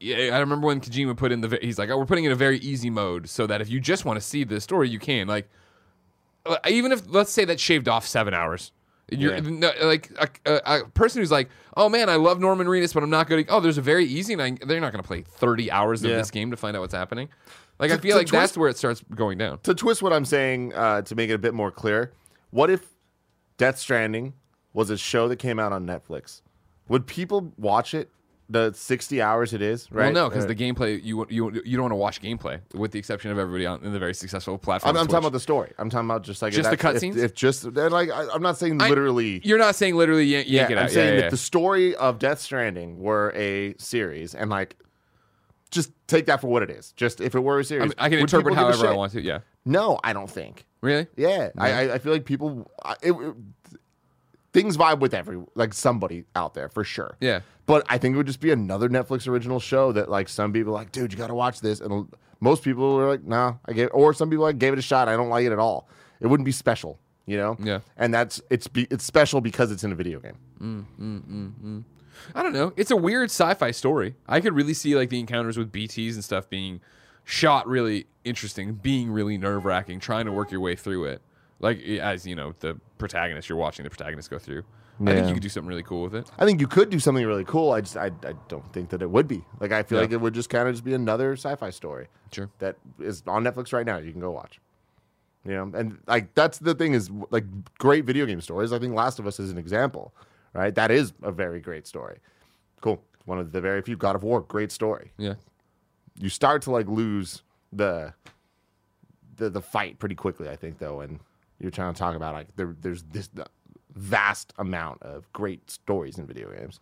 yeah, I remember when Kojima put in the. He's like, oh, we're putting in a very easy mode so that if you just want to see the story, you can. Like, uh, even if let's say that shaved off seven hours. You're Yeah. no, like a, a, a person who's like, oh man, I love Norman Reedus, but I'm not going At, oh, there's a very easy, and I, they're not going to play 30 hours of Yeah. this game to find out what's happening. Like, I feel to like that's where it starts going down. to twist what I'm saying uh, to make it a bit more clear, what if Death Stranding was a show that came out on Netflix? Would people watch it the 60 hours it is? Right? Well, no, because Uh, the gameplay you you you don't want to watch gameplay, with the exception of everybody on in the very successful platform. I'm, I'm talking about the story. I'm talking about just like Just if the that's- if- cutscenes? If, just they're like, I, I'm not saying I- literally. You're not saying literally yank, yank yeah, it I'm out. saying yeah, that yeah, the story of Death Stranding were a series, and like, just take that for what it is. Just if it were a series, mean, I can would interpret people give a however I want to. Yeah. No, I don't think. Really? Yeah, I, I, I feel like people, it, it- things vibe with every like somebody out there for sure. Yeah. but I think it would just be another Netflix original show that like some people are like, dude, you got to watch this, and most people were like, nah, I gave, or some people like gave it a shot. I don't like it at all. It wouldn't be special, you know. Yeah. and that's it's be, it's special because it's in a video game. Mm, mm, mm, I don't know. It's a weird sci-fi story. I could really see like the encounters with BTS and stuff being shot really interesting, being really nerve-wracking, trying to work your way through it. Like as you know, the protagonist, you're watching the protagonist go through. I think you could do something really cool with it. I think you could do something really cool. I just I, I don't think that it would be. Like I feel Yeah. like it would just kind of just be another sci-fi story. Sure. that is on Netflix right now. You can go watch. You know, and like that's the thing is like great video game stories. I think Last of Us is an example, right? That is a very great story. Cool. One of the very few God of War, great story. Yeah. You start to like lose the the the fight pretty quickly, I think, though, and you're trying to talk about like there, there's this vast amount of great stories in video games.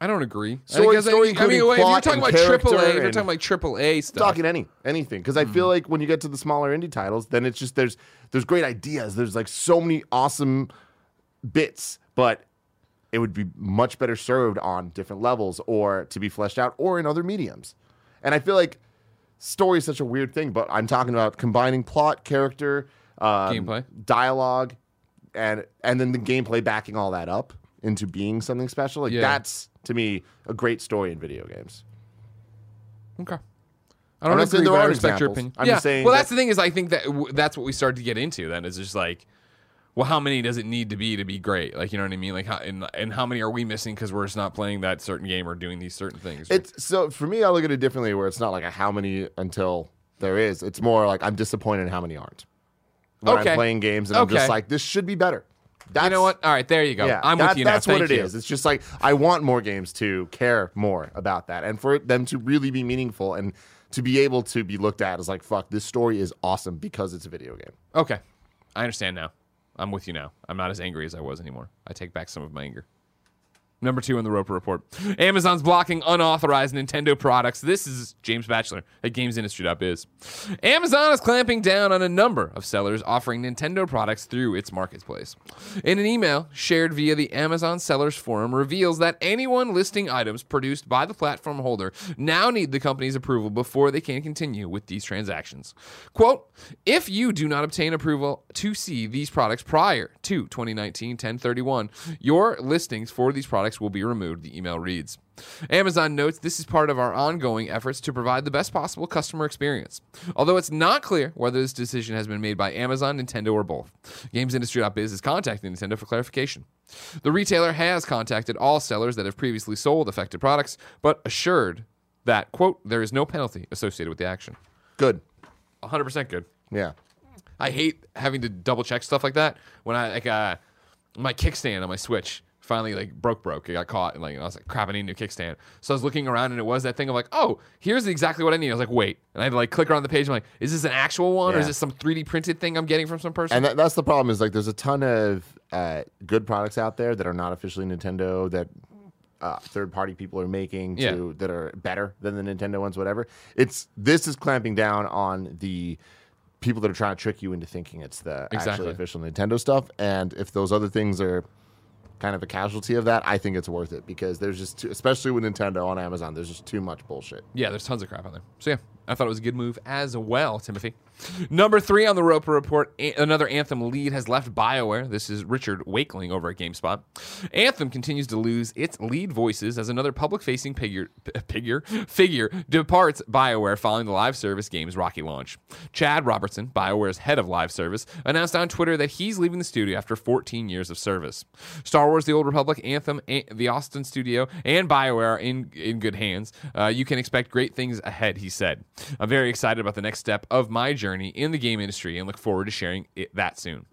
I don't agree. Story- I, story I including mean, if you're talking about triple A, if you're talking like triple A stuff. talking any anything because I feel hmm. like when you get to the smaller indie titles, then it's just there's there's great ideas. There's like so many awesome bits, but it would be much better served on different levels or to be fleshed out or in other mediums. And I feel like story is such a weird thing, but I'm talking about combining plot, character, um, Gameplay. dialogue, and and then the gameplay backing all that up into being something special. Like Yeah. that's to me a great story in video games. Okay. I don't agree, there but I respect your examples. opinion. I'm yeah. just saying well, that- that's the thing is I think that w- that's what we started to get into. Then is just like, well, how many does it need to be to be great? Like, you know what I mean? Like, how, and, and how many are we missing because we're just not playing that certain game or doing these certain things? It's so for me, I look at it differently. Where it's not like a how many until there is. It's more like I'm disappointed in how many aren't. When Okay. I'm playing games and I'm just like, this should be better. That's, you know what? All right, there you go. Yeah, I'm that- with you now. That's what Thank it you. is. It's just like I want more games to care more about that, and for them to really be meaningful and to be able to be looked at as like, fuck, this story is awesome because it's a video game. Okay, I understand now. I'm with you now. I'm not as angry as I was anymore. I take back some of my anger. Number two on the Roper Report. Amazon's blocking unauthorized Nintendo products. This is James Batchelor at GamesIndustry.biz. Amazon is clamping down on a number of sellers offering Nintendo products through its marketplace. In an email shared via the Amazon Sellers Forum reveals that anyone listing items produced by the platform holder now need the company's approval before they can continue with these transactions. Quote, if you do not obtain approval to see these products prior to 2019 1031, your listings for these products will be removed, the email reads. Amazon notes this is part of our ongoing efforts to provide the best possible customer experience. Although it's not clear whether this decision has been made by Amazon, Nintendo, or both. GamesIndustry.biz is contacting Nintendo for clarification. The retailer has contacted all sellers that have previously sold affected products, but assured that, quote, there is no penalty associated with the action. Good. 100% good. Yeah. I hate having to double check stuff like that. When I like uh my kickstand on my Switch finally like broke broke. It got caught and like I was like crap, I need a new kickstand. So I was looking around and it was that thing of like, oh, here's exactly what I need. I was like, wait. And I had to like click around the page. I'm like, is this an actual one or is this some 3D printed thing I'm getting from some person? And that, that's the problem is like there's a ton of uh, good products out there that are not officially Nintendo that uh, third party people are making to Yeah. that are better than the Nintendo ones, whatever. It's this is clamping down on the people that are trying to trick you into thinking it's the Exactly. actually official Nintendo stuff. And if those other things are kind of a casualty of that, I think it's worth it because there's just too, especially with Nintendo on Amazon, there's just too much bullshit. yeah, there's tons of crap on there. So yeah, I thought it was a good move as well, Timothy. Number three on the Roper Report, another Anthem lead has left BioWare. This is Richard Wakeling over at GameSpot. Anthem continues to lose its lead voices as another public-facing figure, figure, figure departs BioWare following the live service game's rocky launch. Chad Robertson, BioWare's head of live service, announced on Twitter that he's leaving the studio after 14 years of service. Star Wars: The Old Republic, Anthem, the Austin studio, and BioWare are in in good hands. Uh, you can expect great things ahead, he said. I'm very excited about the next step of my journey in the game industry and look forward to sharing it that soon.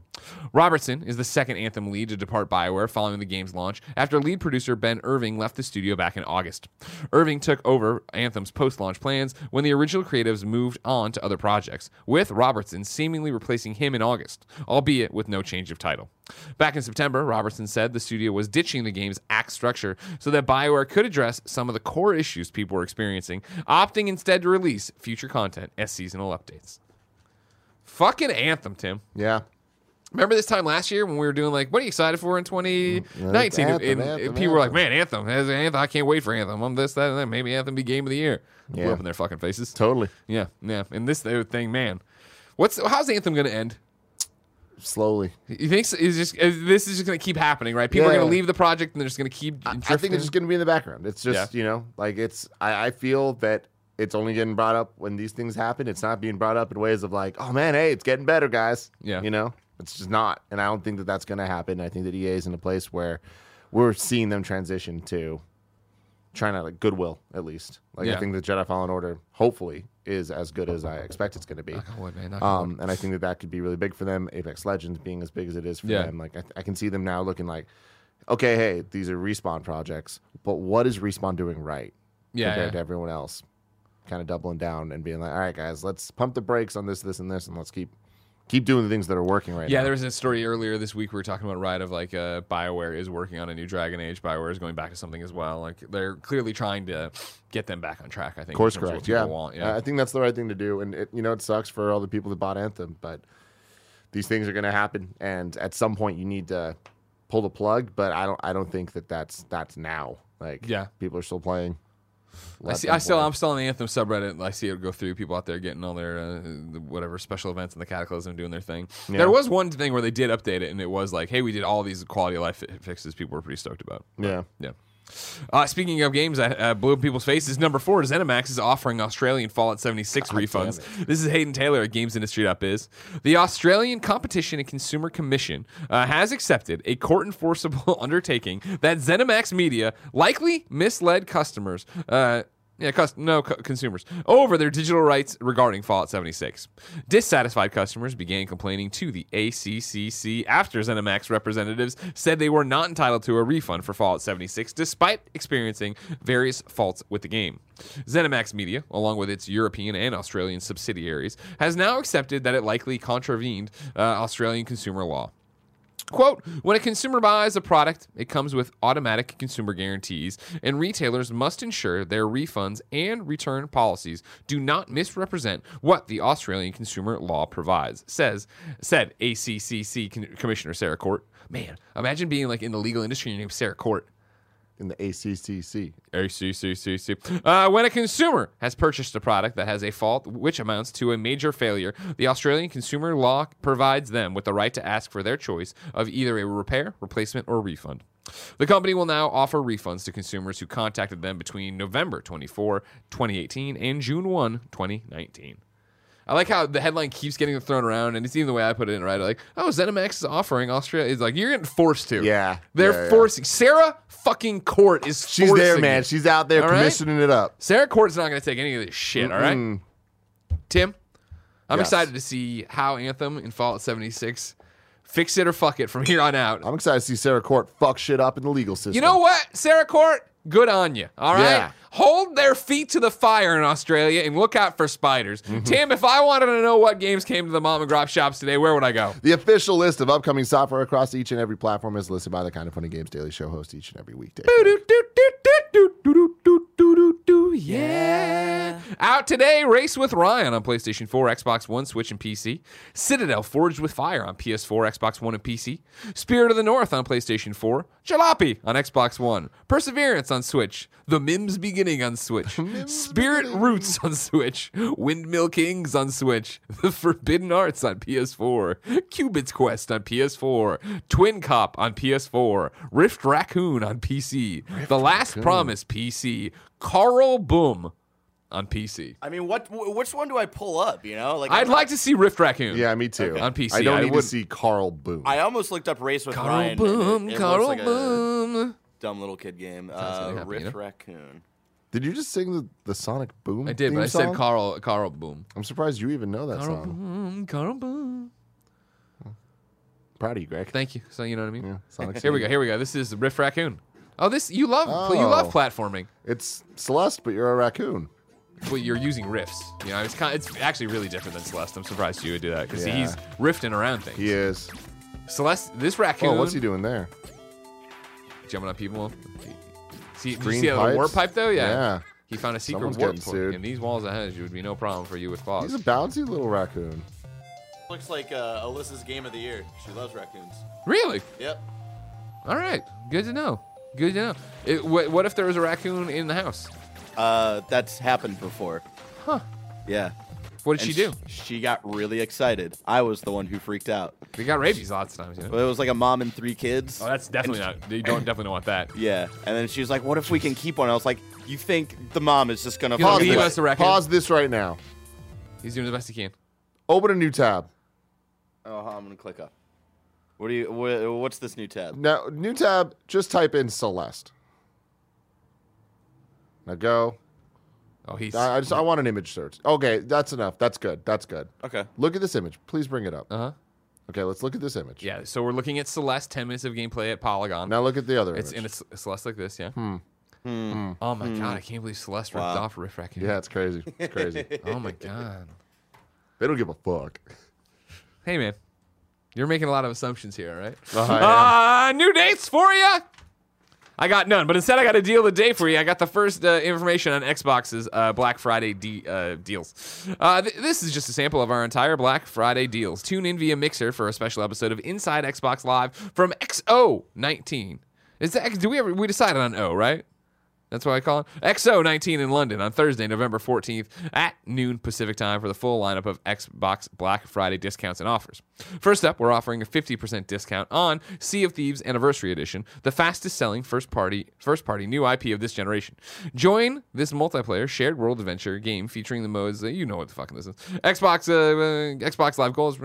Robertson is the second Anthem lead to depart BioWare following the game's launch after lead producer Ben Irving left the studio back in August. Irving took over Anthem's post launch plans when the original creatives moved on to other projects, with Robertson seemingly replacing him in August, albeit with no change of title. Back in September, Robertson said the studio was ditching the game's act structure so that BioWare could address some of the core issues people were experiencing, opting instead to release future content as seasonal updates. Fucking Anthem, Tim. Yeah. Remember this time last year when we were doing like, what are you excited for in 2019? Mm, Anthem, and, Anthem, people were like, man, Anthem, Anthem, I can't wait for Anthem. I'm this, that, and that. Maybe Anthem be game of the year. Blew Yeah. up in their fucking faces. Totally. Yeah, yeah. And this other thing, man, what's how's Anthem going to end? Slowly. You think so- is just is, this is just going to keep happening, right? People are going to leave the project and they're just going to keep. I drifting. think it's just going to be in the background. It's just, Yeah. you know, like it's, I, I feel that it's only getting brought up when these things happen. It's not being brought up in ways of like, oh man, hey, it's getting better, guys. Yeah. You know, it's just not. And I don't think that that's going to happen. I think that EA is in a place where we're seeing them transition to trying to like goodwill, at least. Like, Yeah. I think the Jedi Fallen Order, hopefully, is as good as I expect it's going to be. Wood, man. Knock on wood. Um, and I think that that could be really big for them. Apex Legends being as big as it is for Yeah. them, like I, I can see them now looking like, okay, hey, these are respawn projects, but what is respawn doing right Yeah, compared yeah. to everyone else? Kind of doubling down and being like, all right, guys, let's pump the brakes on this, this, and this, and let's keep keep doing the things that are working right Yeah, now. there was a story earlier this week we were talking about right of like uh, Bioware is working on a new Dragon Age. Bioware is going back to something as well. Like they're clearly trying to get them back on track. I think. Of course in terms of correct. Yeah. Yeah. I think that's the right thing to do. And it, you know, it sucks for all the people that bought Anthem, but these things are going to happen. And at some point, you need to pull the plug. But I don't. I don't think that that's that's now. Like, Yeah. people are still playing. I see. I still, play. I'm still on the Anthem subreddit. I see it go through. People out there getting all their uh, whatever special events and the Cataclysm doing their thing. Yeah. There was one thing where they did update it, and it was like, "Hey, we did all these quality of life fixes." People were pretty stoked about. Yeah. Yeah. Uh, speaking of games that uh, blew people's faces, number four, ZeniMax is offering Australian Fallout 76 refunds. This is Hayden Taylor at GamesIndustry.biz. The Australian Competition and Consumer Commission uh, has accepted a court enforceable <laughs> undertaking that ZeniMax Media likely misled customers. Uh, yeah, no co- consumers over their digital rights regarding Fallout 76. Dissatisfied customers began complaining to the ACCC after ZeniMax representatives said they were not entitled to a refund for Fallout 76 despite experiencing various faults with the game. ZeniMax Media, along with its European and Australian subsidiaries, has now accepted that it likely contravened uh, Australian consumer law. Quote, when a consumer buys a product, it comes with automatic consumer guarantees, and retailers must ensure their refunds and return policies do not misrepresent what the Australian consumer law provides, says said ACCC Commissioner Sarah Court. Man, imagine being like in the legal industry and your name's Sarah Court. In the ACCC. ACCCC. Uh, when a consumer has purchased a product that has a fault which amounts to a major failure, the Australian consumer law provides them with the right to ask for their choice of either a repair, replacement, or refund. The company will now offer refunds to consumers who contacted them between November 24, 2018 and June 1, 2019. I like how the headline keeps getting thrown around, and it's even the way I put it in, right? Like, oh, ZeniMax is offering Australia. It's like, you're getting forced to. Yeah, They're yeah, yeah. forcing. Sarah fucking Court is She's there, man. She's out there All right? commissioning it up. Sarah Court's not going to take any of this shit, all right? Tim, I'm Yes. excited to see how Anthem and Fallout 76 fix it or fuck it from here on out. I'm excited to see Sarah Court fuck shit up in the legal system. You know what, Sarah Court? Good on you. All right. Yeah. Hold their feet to the fire in Australia and look out for spiders. Mm-hmm. Tim, if I wanted to know what games came to the mom and grop shops today, where would I go? The official list of upcoming software across each and every platform is listed by the Kind of Funny Games Daily Show host each and every weekday yeah. Out today, Race with Ryan on PlayStation 4, Xbox One, Switch, and PC. Citadel Forged with Fire on PS4, Xbox One, and PC. Spirit of the North on PlayStation 4. Jalopy on Xbox One. Perseverance on Switch. The Mims Beginning on Switch. <laughs> Spirit Roots on Switch. Windmill Kings on Switch. <laughs> The Forbidden Arts on PS4. Cubit's Quest on PS4. Twin Cop on PS4. Rift Raccoon on PC. Rift the Last Raccoon. Promise PC. Carl Boom on PC. I mean, what? Which one do I pull up? You know, like I'd I'm like to see Rift Raccoon. Yeah, me too. On PC, I don't I need would- to see Carl Boom. I almost looked up Race with Carl Ryan. Boom, it, it Carl like Boom. dumb little kid game. Uh, happening, Rift you know? Raccoon. Did you just sing the, the Sonic Boom? I did, but theme I said? Carl Carl Boom. I'm surprised you even know that Carl song. Boom, Carl Boom. Proud of you, Greg. Thank you. So you know what I mean. Yeah, Sonic. <laughs> Here we go. Here we go. This is Rift Raccoon. Oh, this you love. You Oh. love platforming. It's Celeste, but you're a raccoon. Well, you're using rifts. You know, it's kind. It's actually really different than Celeste. I'm surprised you would do that because Yeah. he's rifting around things. He is. Celeste, this raccoon. Oh, what's he doing there? Jumping on people. See, did you Green see that pipes? warp pipe though? Yeah. Yeah. He found a secret Someone's warp getting point. sued. And these walls ahead you would be no problem for you with claws. He's a bouncy little raccoon. Looks like uh, Alyssa's game of the year. She loves raccoons. really? Yep. All right. Good to know. Good to know. It, what, what if there was a raccoon in the house? Uh, that's happened before. Huh. Yeah. What did And she do? sh- she got really excited. I was the one who freaked out. We got rabies lots of times. You know? But it was like a mom and three kids. Oh, that's definitely not. You don't definitely don't want that. <laughs> Yeah. And then she was like, "What if we can keep one?" I was like, "You think the mom is just gonna You know, leave with us it?" a raccoon. Pause this right now. He's doing the best he can. Open a new tab. Oh, I'm gonna click up. What do you? Wha what's this new tab? Now, new tab, just type in Celeste. Now go. Oh, he's. I, I just I want an image search. Okay, that's enough. That's good. That's good. Okay. Look at this image. Please bring it up. Uh huh. Okay, let's look at this image. Yeah. So we're looking at Celeste. Ten minutes of gameplay at Polygon. Now look at the other one. it's image. in a C- Celeste like this. Yeah. Hmm. Oh my god! I can't believe Celeste ripped Wow. off Riff Raccoon. Yeah, it's crazy. It's crazy. <laughs> Oh my god. they don't give a fuck. Hey man, you're making a lot of assumptions here, all right? I Uh, new dates for you. I got none, but instead I got a deal of the day for you. I got the first uh, information on Xbox's uh, Black Friday de- uh, deals. Uh, th- this is just a sample of our entire Black Friday deals. Tune in via Mixer for a special episode of Inside Xbox Live from XO19. Is that do we ever we decided on O right? That's what I call it. XO19 in London on Thursday, November 14th at noon Pacific time for the full lineup of Xbox Black Friday discounts and offers. First up, we're offering a 50% discount on Sea of Thieves Anniversary Edition, the fastest selling first party first party new IP of this generation. Join this multiplayer shared world adventure game featuring the modes that you know what the fucking this is. Xbox uh, uh, Xbox Live Goals.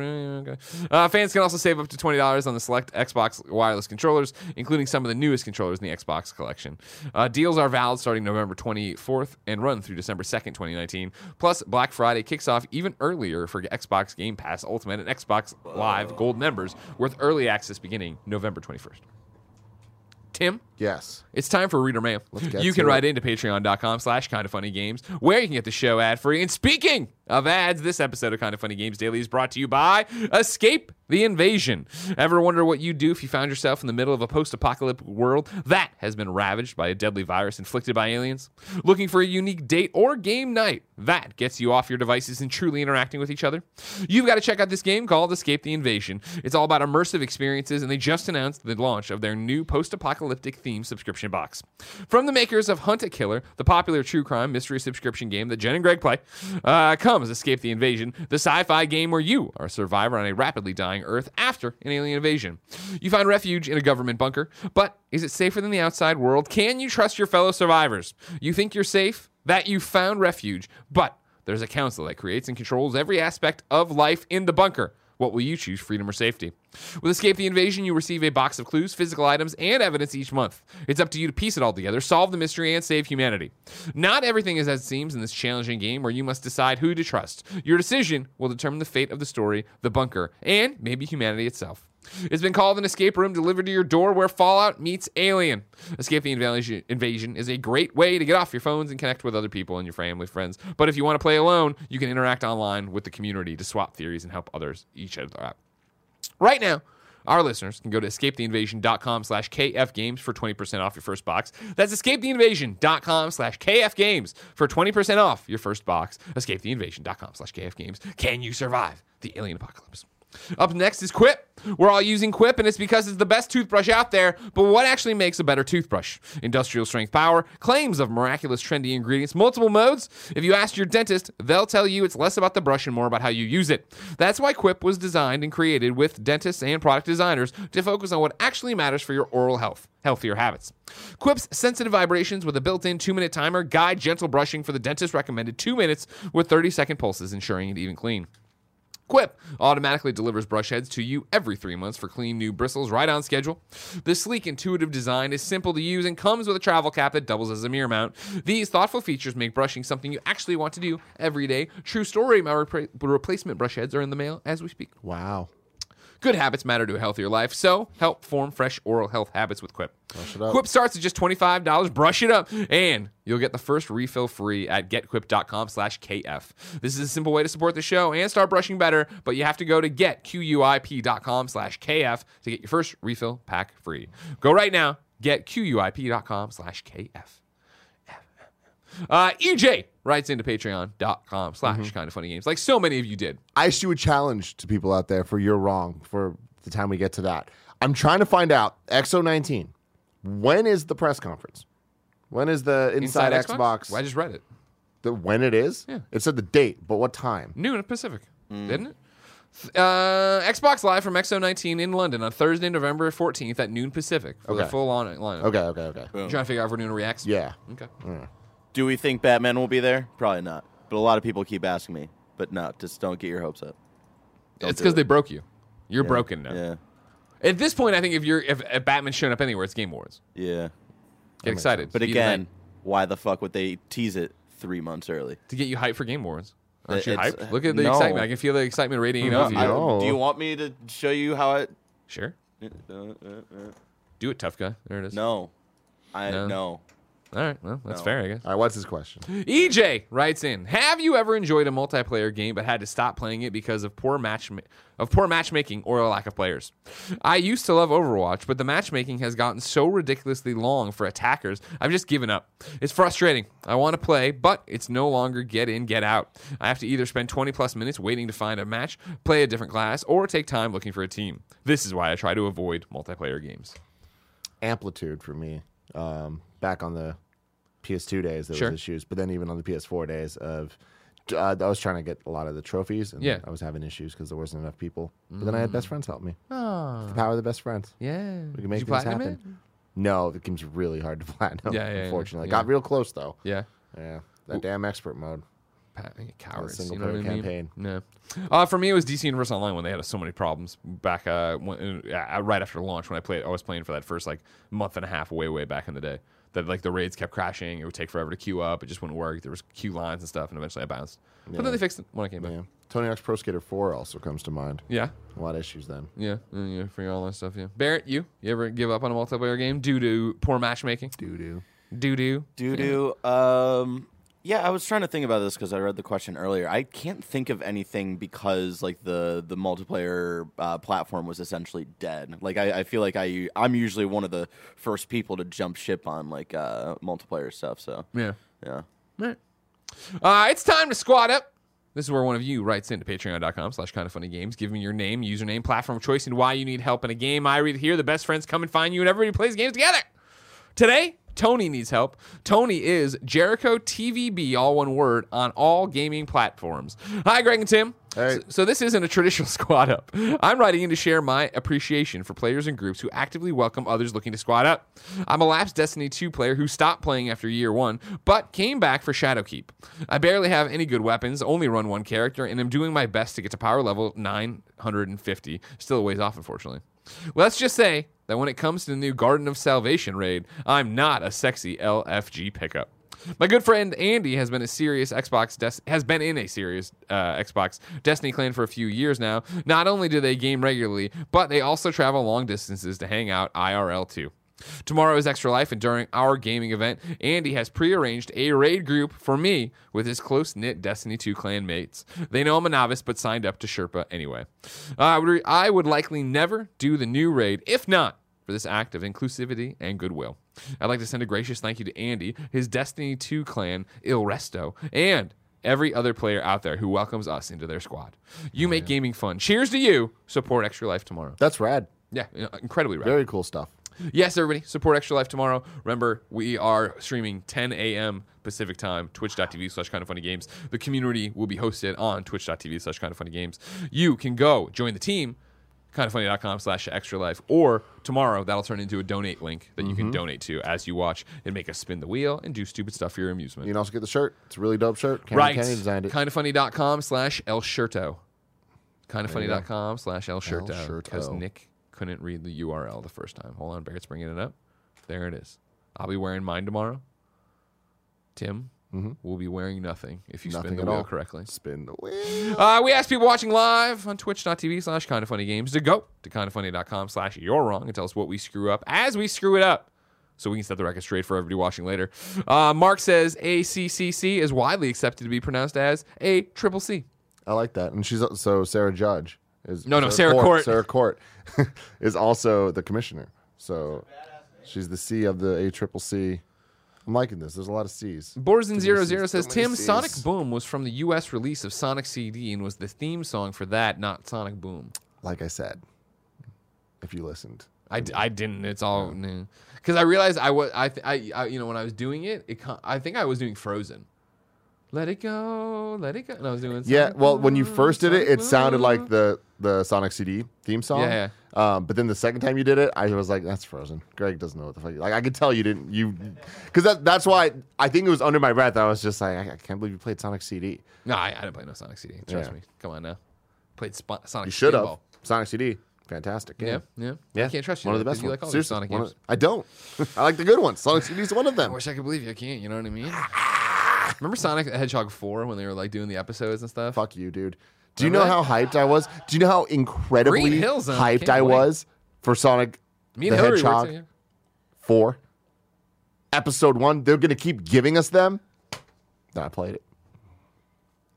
Uh, fans can also save up to $20 on the select Xbox wireless controllers, including some of the newest controllers in the Xbox collection. Uh, deals are valid starting November 24th and run through December 2nd, 2019. Plus, Black Friday kicks off even earlier for Xbox Game Pass Ultimate and Xbox Live Gold members with early access beginning November 21st. Tim? Yes. It's time for reader mail. get You can to write it. into patreon.com slash kind of funny games, where you can get the show ad free. And speaking of ads, this episode of Kind of Funny Games Daily is brought to you by Escape the Invasion. Ever wonder what you'd do if you found yourself in the middle of a post apocalyptic world that has been ravaged by a deadly virus inflicted by aliens? Looking for a unique date or game night that gets you off your devices and truly interacting with each other? You've got to check out this game called Escape the Invasion. It's all about immersive experiences, and they just announced the launch of their new post apocalyptic themed subscription box. From the makers of Hunt a Killer, the popular true crime mystery subscription game that Jen and Greg play, uh, comes Escape the Invasion, the sci fi game where you are a survivor on a rapidly dying Earth after an alien invasion. You find refuge in a government bunker, but is it safer than the outside world? Can you trust your fellow survivors? You think you're safe? That you found refuge, but there's a council that creates and controls every aspect of life in the bunker. What will you choose, freedom or safety? With Escape the Invasion, you receive a box of clues, physical items, and evidence each month. It's up to you to piece it all together, solve the mystery, and save humanity. Not everything is as it seems in this challenging game where you must decide who to trust. Your decision will determine the fate of the story, the bunker, and maybe humanity itself. It's been called an escape room delivered to your door where Fallout meets Alien. Escape the Invasion, is a great way to get off your phones and connect with other people and your family, friends. But if you want to play alone, you can interact online with the community to swap theories and help others each other out. Right now, our listeners can go to escapetheinvasion.com slash kfgames for 20% off your first box. That's escapetheinvasion.com slash kfgames for 20% off your first box. Escapetheinvasion.com slash kfgames. Can you survive the alien apocalypse? Up next is Quip. We're all using Quip, and it's because it's the best toothbrush out there. But what actually makes a better toothbrush? Industrial strength power, claims of miraculous trendy ingredients, multiple modes. If you ask your dentist, they'll tell you it's less about the brush and more about how you use it. That's why Quip was designed and created with dentists and product designers to focus on what actually matters for your oral health, healthier habits. Quip's sensitive vibrations with a built-in two-minute timer guide gentle brushing for the dentist recommended two minutes with 30-second pulses, ensuring it even clean. Quip automatically delivers brush heads to you every three months for clean new bristles right on schedule. The sleek, intuitive design is simple to use and comes with a travel cap that doubles as a mirror mount. These thoughtful features make brushing something you actually want to do every day. True story, my repra- replacement brush heads are in the mail as we speak. Wow. Good habits matter to a healthier life, so help form fresh oral health habits with Quip. Brush it up. Quip starts at just $25. Brush it up, and you'll get the first refill free at getquip.com slash KF. This is a simple way to support the show and start brushing better, but you have to go to getquip.com slash KF to get your first refill pack free. Go right now, getquip.com slash KF. Uh, EJ writes into patreon.com slash kind of funny games, like so many of you did. I issue a challenge to people out there for you're wrong for the time we get to that. I'm trying to find out XO19. When is the press conference? When is the inside, Xbox? I just read it. the, when it is? Yeah. It said the date, but what time? Noon Pacific, didn't it? Uh, Xbox Live from XO19 in London on Thursday, November 14th at noon Pacific for the Okay. full on lineup. Okay, okay, okay. You trying to figure out if we're doing a reacts? Yeah. Okay. Do we think Batman will be there? Probably not. But a lot of people keep asking me. But no, just don't get your hopes up. Don't it's because it. they broke you. You're broken now. Yeah. At this point, I think if you're if, if Batman's showing up anywhere, it's Game Awards. Yeah. Get excited. But the again, why the fuck would they tease it three months early? to get you hyped for Game Awards. Aren't you It's- hyped? Look at the no. excitement. I can feel the excitement radiating off you. I- do you want me to show you how it? Sure. Uh, uh, uh, Do it, tough guy. There it is. no. I No. no. All right. Well, that's No. fair, I guess. All right, what's his question? EJ writes in: Have you ever enjoyed a multiplayer game but had to stop playing it because of poor match of poor matchmaking or a lack of players? I used to love Overwatch, but the matchmaking has gotten so ridiculously long for attackers. I've just given up. It's frustrating. I want to play, but it's no longer get in, get out. I have to either spend 20 plus minutes waiting to find a match, play a different class, or take time looking for a team. This is why I try to avoid multiplayer games. Amplitude for me. Um, back on the PS2 days, there Sure. was issues, but then even on the PS4 days of, uh, I was trying to get a lot of the trophies, and Yeah. Mm. I was having issues because there wasn't enough people. But then I had best friends help me. Oh. The power of the best friends. Yeah. We can make things happen. No, the game's really hard to <laughs> platinum. Yeah, yeah, unfortunately, yeah. got real close though. Yeah. Yeah, that damn expert mode. Pa- cowards. single you know what I player mean? campaign. No. Uh, for me, it was DC Universe Online when they had so many problems back uh, when, uh, right after launch when I played. I was playing for that first like month and a half, way way back in the day. That like the raids kept crashing. It would take forever to queue up. It just wouldn't work. There was queue lines and stuff, and eventually I bounced. But then they fixed it when I came back. Yeah, Tony Hawk's Pro Skater 4 also comes to mind. Yeah. A lot of issues then. Yeah, uh, yeah, for all that stuff. Yeah, Barrett, you you ever give up on a multiplayer game due to poor matchmaking? Doo doo. Doo doo. Doo doo. Um. Yeah, I was trying to think about this because I read the question earlier. I can't think of anything because like the the multiplayer uh, platform was essentially dead. Like I, I feel like I I'm usually one of the first people to jump ship on like uh, multiplayer stuff. So Yeah. yeah. Right. Uh, it's time to squad up. This is where one of you writes into patreon.com slash kind of funny games. Give me your name, username, platform of choice, and why you need help in a game. I read here. The best friends come and find you, and everybody plays games together. Today, Tony needs help. Tony is Jericho TVB, all one word, on all gaming platforms. Hi, Greg and Tim. Hey. So, so this isn't a traditional <laughs> squad up. I'm writing in to share my appreciation for players and groups who actively welcome others looking to squad up. I'm a lapsed Destiny 2 player who stopped playing after year one, but came back for Shadowkeep. I barely have any good weapons, only run one character, and am doing my best to get to power level 950. Still a ways off, unfortunately. Let's just say that when it comes to the new Garden of Salvation raid, I'm not a sexy LFG pickup. My good friend Andy has been a serious Xbox Des- has been in a serious uh, Xbox Destiny clan for a few years now. Not only do they game regularly, but they also travel long distances to hang out IRL too. Tomorrow is Extra Life, and during our gaming event, Andy has prearranged a raid group for me with his close knit Destiny 2 clan mates. They know I'm a novice, but signed up to Sherpa anyway. Uh, I, would re- I would likely never do the new raid, if not for this act of inclusivity and goodwill. I'd like to send a gracious thank you to Andy, his Destiny 2 clan, Il Resto, and every other player out there who welcomes us into their squad. You make gaming fun. Cheers to you. Support Extra Life tomorrow. That's rad. Yeah, incredibly rad. Very cool stuff. Yes, everybody, support Extra Life tomorrow. Remember, we are streaming 10 a.m. Pacific time, twitch.tv slash kind of funny games. The community will be hosted on twitch.tv slash kind of funny games. You can go join the team, kindoffunny.com slash extra life, or tomorrow that'll turn into a donate link that you can mm-hmm. donate to as you watch and make us spin the wheel and do stupid stuff for your amusement. You can also get the shirt. It's a really dope shirt. Cameron right. Kennedy designed it. Kindoffunny.com slash El Shirto. Kindoffunny.com slash El Shirto. Shirto. Because Nick couldn't read the URL the first time. Hold on, Barrett's bringing it up. There it is. I'll be wearing mine tomorrow. Tim will be wearing nothing if you Mm-hmm. Nothing spin the wheel all. correctly. Spin the wheel. Uh, we asked people watching live on twitch.tv slash kind of funny games to go to kindoffunny.com slash you're wrong and tell us what we screw up as we screw it up so we can set the record straight for everybody watching later. Uh, Mark says ACCC is widely accepted to be pronounced as a triple C. I like that. And she's so Sarah Judge is No, no, Sarah Court. Sarah Court <laughs> is also the commissioner. So she's the C of the A Triple C. I'm liking this. There's a lot of C's. Borzen00 says So Tim, C's. Sonic Boom was from the US release of Sonic CD and was the theme song for that, not Sonic Boom. Like I said, if you listened, I, d- I didn't. It's all because I realized I was I, th- I I you know when I was doing it, it I think I was doing Frozen. Let it go, let it go. And I was doing yeah. Well, when you first did it, it sounded like the the Sonic CD theme song. Yeah, Um, but then the second time you did it, I was like, "That's Frozen." Greg doesn't know what the fuck. Like I could tell you didn't you, because that that's why I think it was under my breath. I was just like, I, I can't believe you played Sonic CD. No, I, I didn't play no Sonic CD. Trust Yeah. me. Come on now. Played Sp- Sonic. You should have. Sonic CD. Fantastic. Yeah, game. yeah. Yeah, I can't trust you. One of the though, 'cause best You ones. like all these Seriously, Sonic one games. of- I don't. <laughs> I like the good ones. Sonic CD is one of them. I them. wish I could believe you. I can't. You know what I mean? <laughs> Remember Sonic the Hedgehog 4 when they were like doing the episodes and stuff? Fuck you, dude. Do you Remember know how hyped I was? Do you know how incredibly Green Hill Zone, hyped can't I wait. was for Sonic Me the and Hillary Hedgehog too. four? Episode one. They're gonna keep giving us them. Then I played it.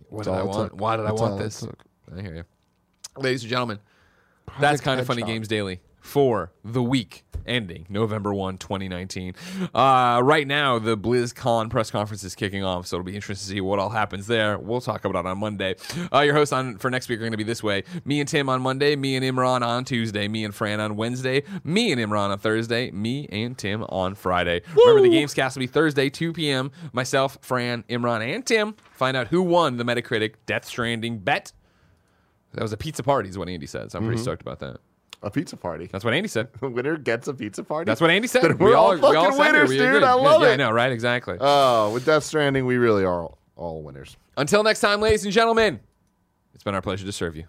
What That's did I it want? took. Why did I That's want it this? took. I hear you. Ladies and gentlemen, that's kind of funny Hedgehog. games daily for the week ending November 1, 2019. Uh, right now, the BlizzCon press conference is kicking off, so it'll be interesting to see what all happens there. We'll talk about it on Monday. Uh, your hosts on for next week are going to be this way me and Tim on Monday, me and Imran on Tuesday, me and Fran on Wednesday, me and Imran on Thursday, me and Tim on Friday. Remember, the Gamescast will be Thursday, 2 p.m. Myself, Fran, Imran, and Tim find out who won the Metacritic Death Stranding bet. That was a pizza party, is what Andy said. So I'm pretty stoked about that. A pizza party. That's what Andy said. <laughs> The winner gets a pizza party. That's what Andy said. Then we're all we fucking all said it. winners, dude. I Yeah, love yeah, it. I know, right? Exactly. Oh, with Death Stranding, we really are all, all winners. Until next time, ladies and gentlemen, it's been our pleasure to serve you.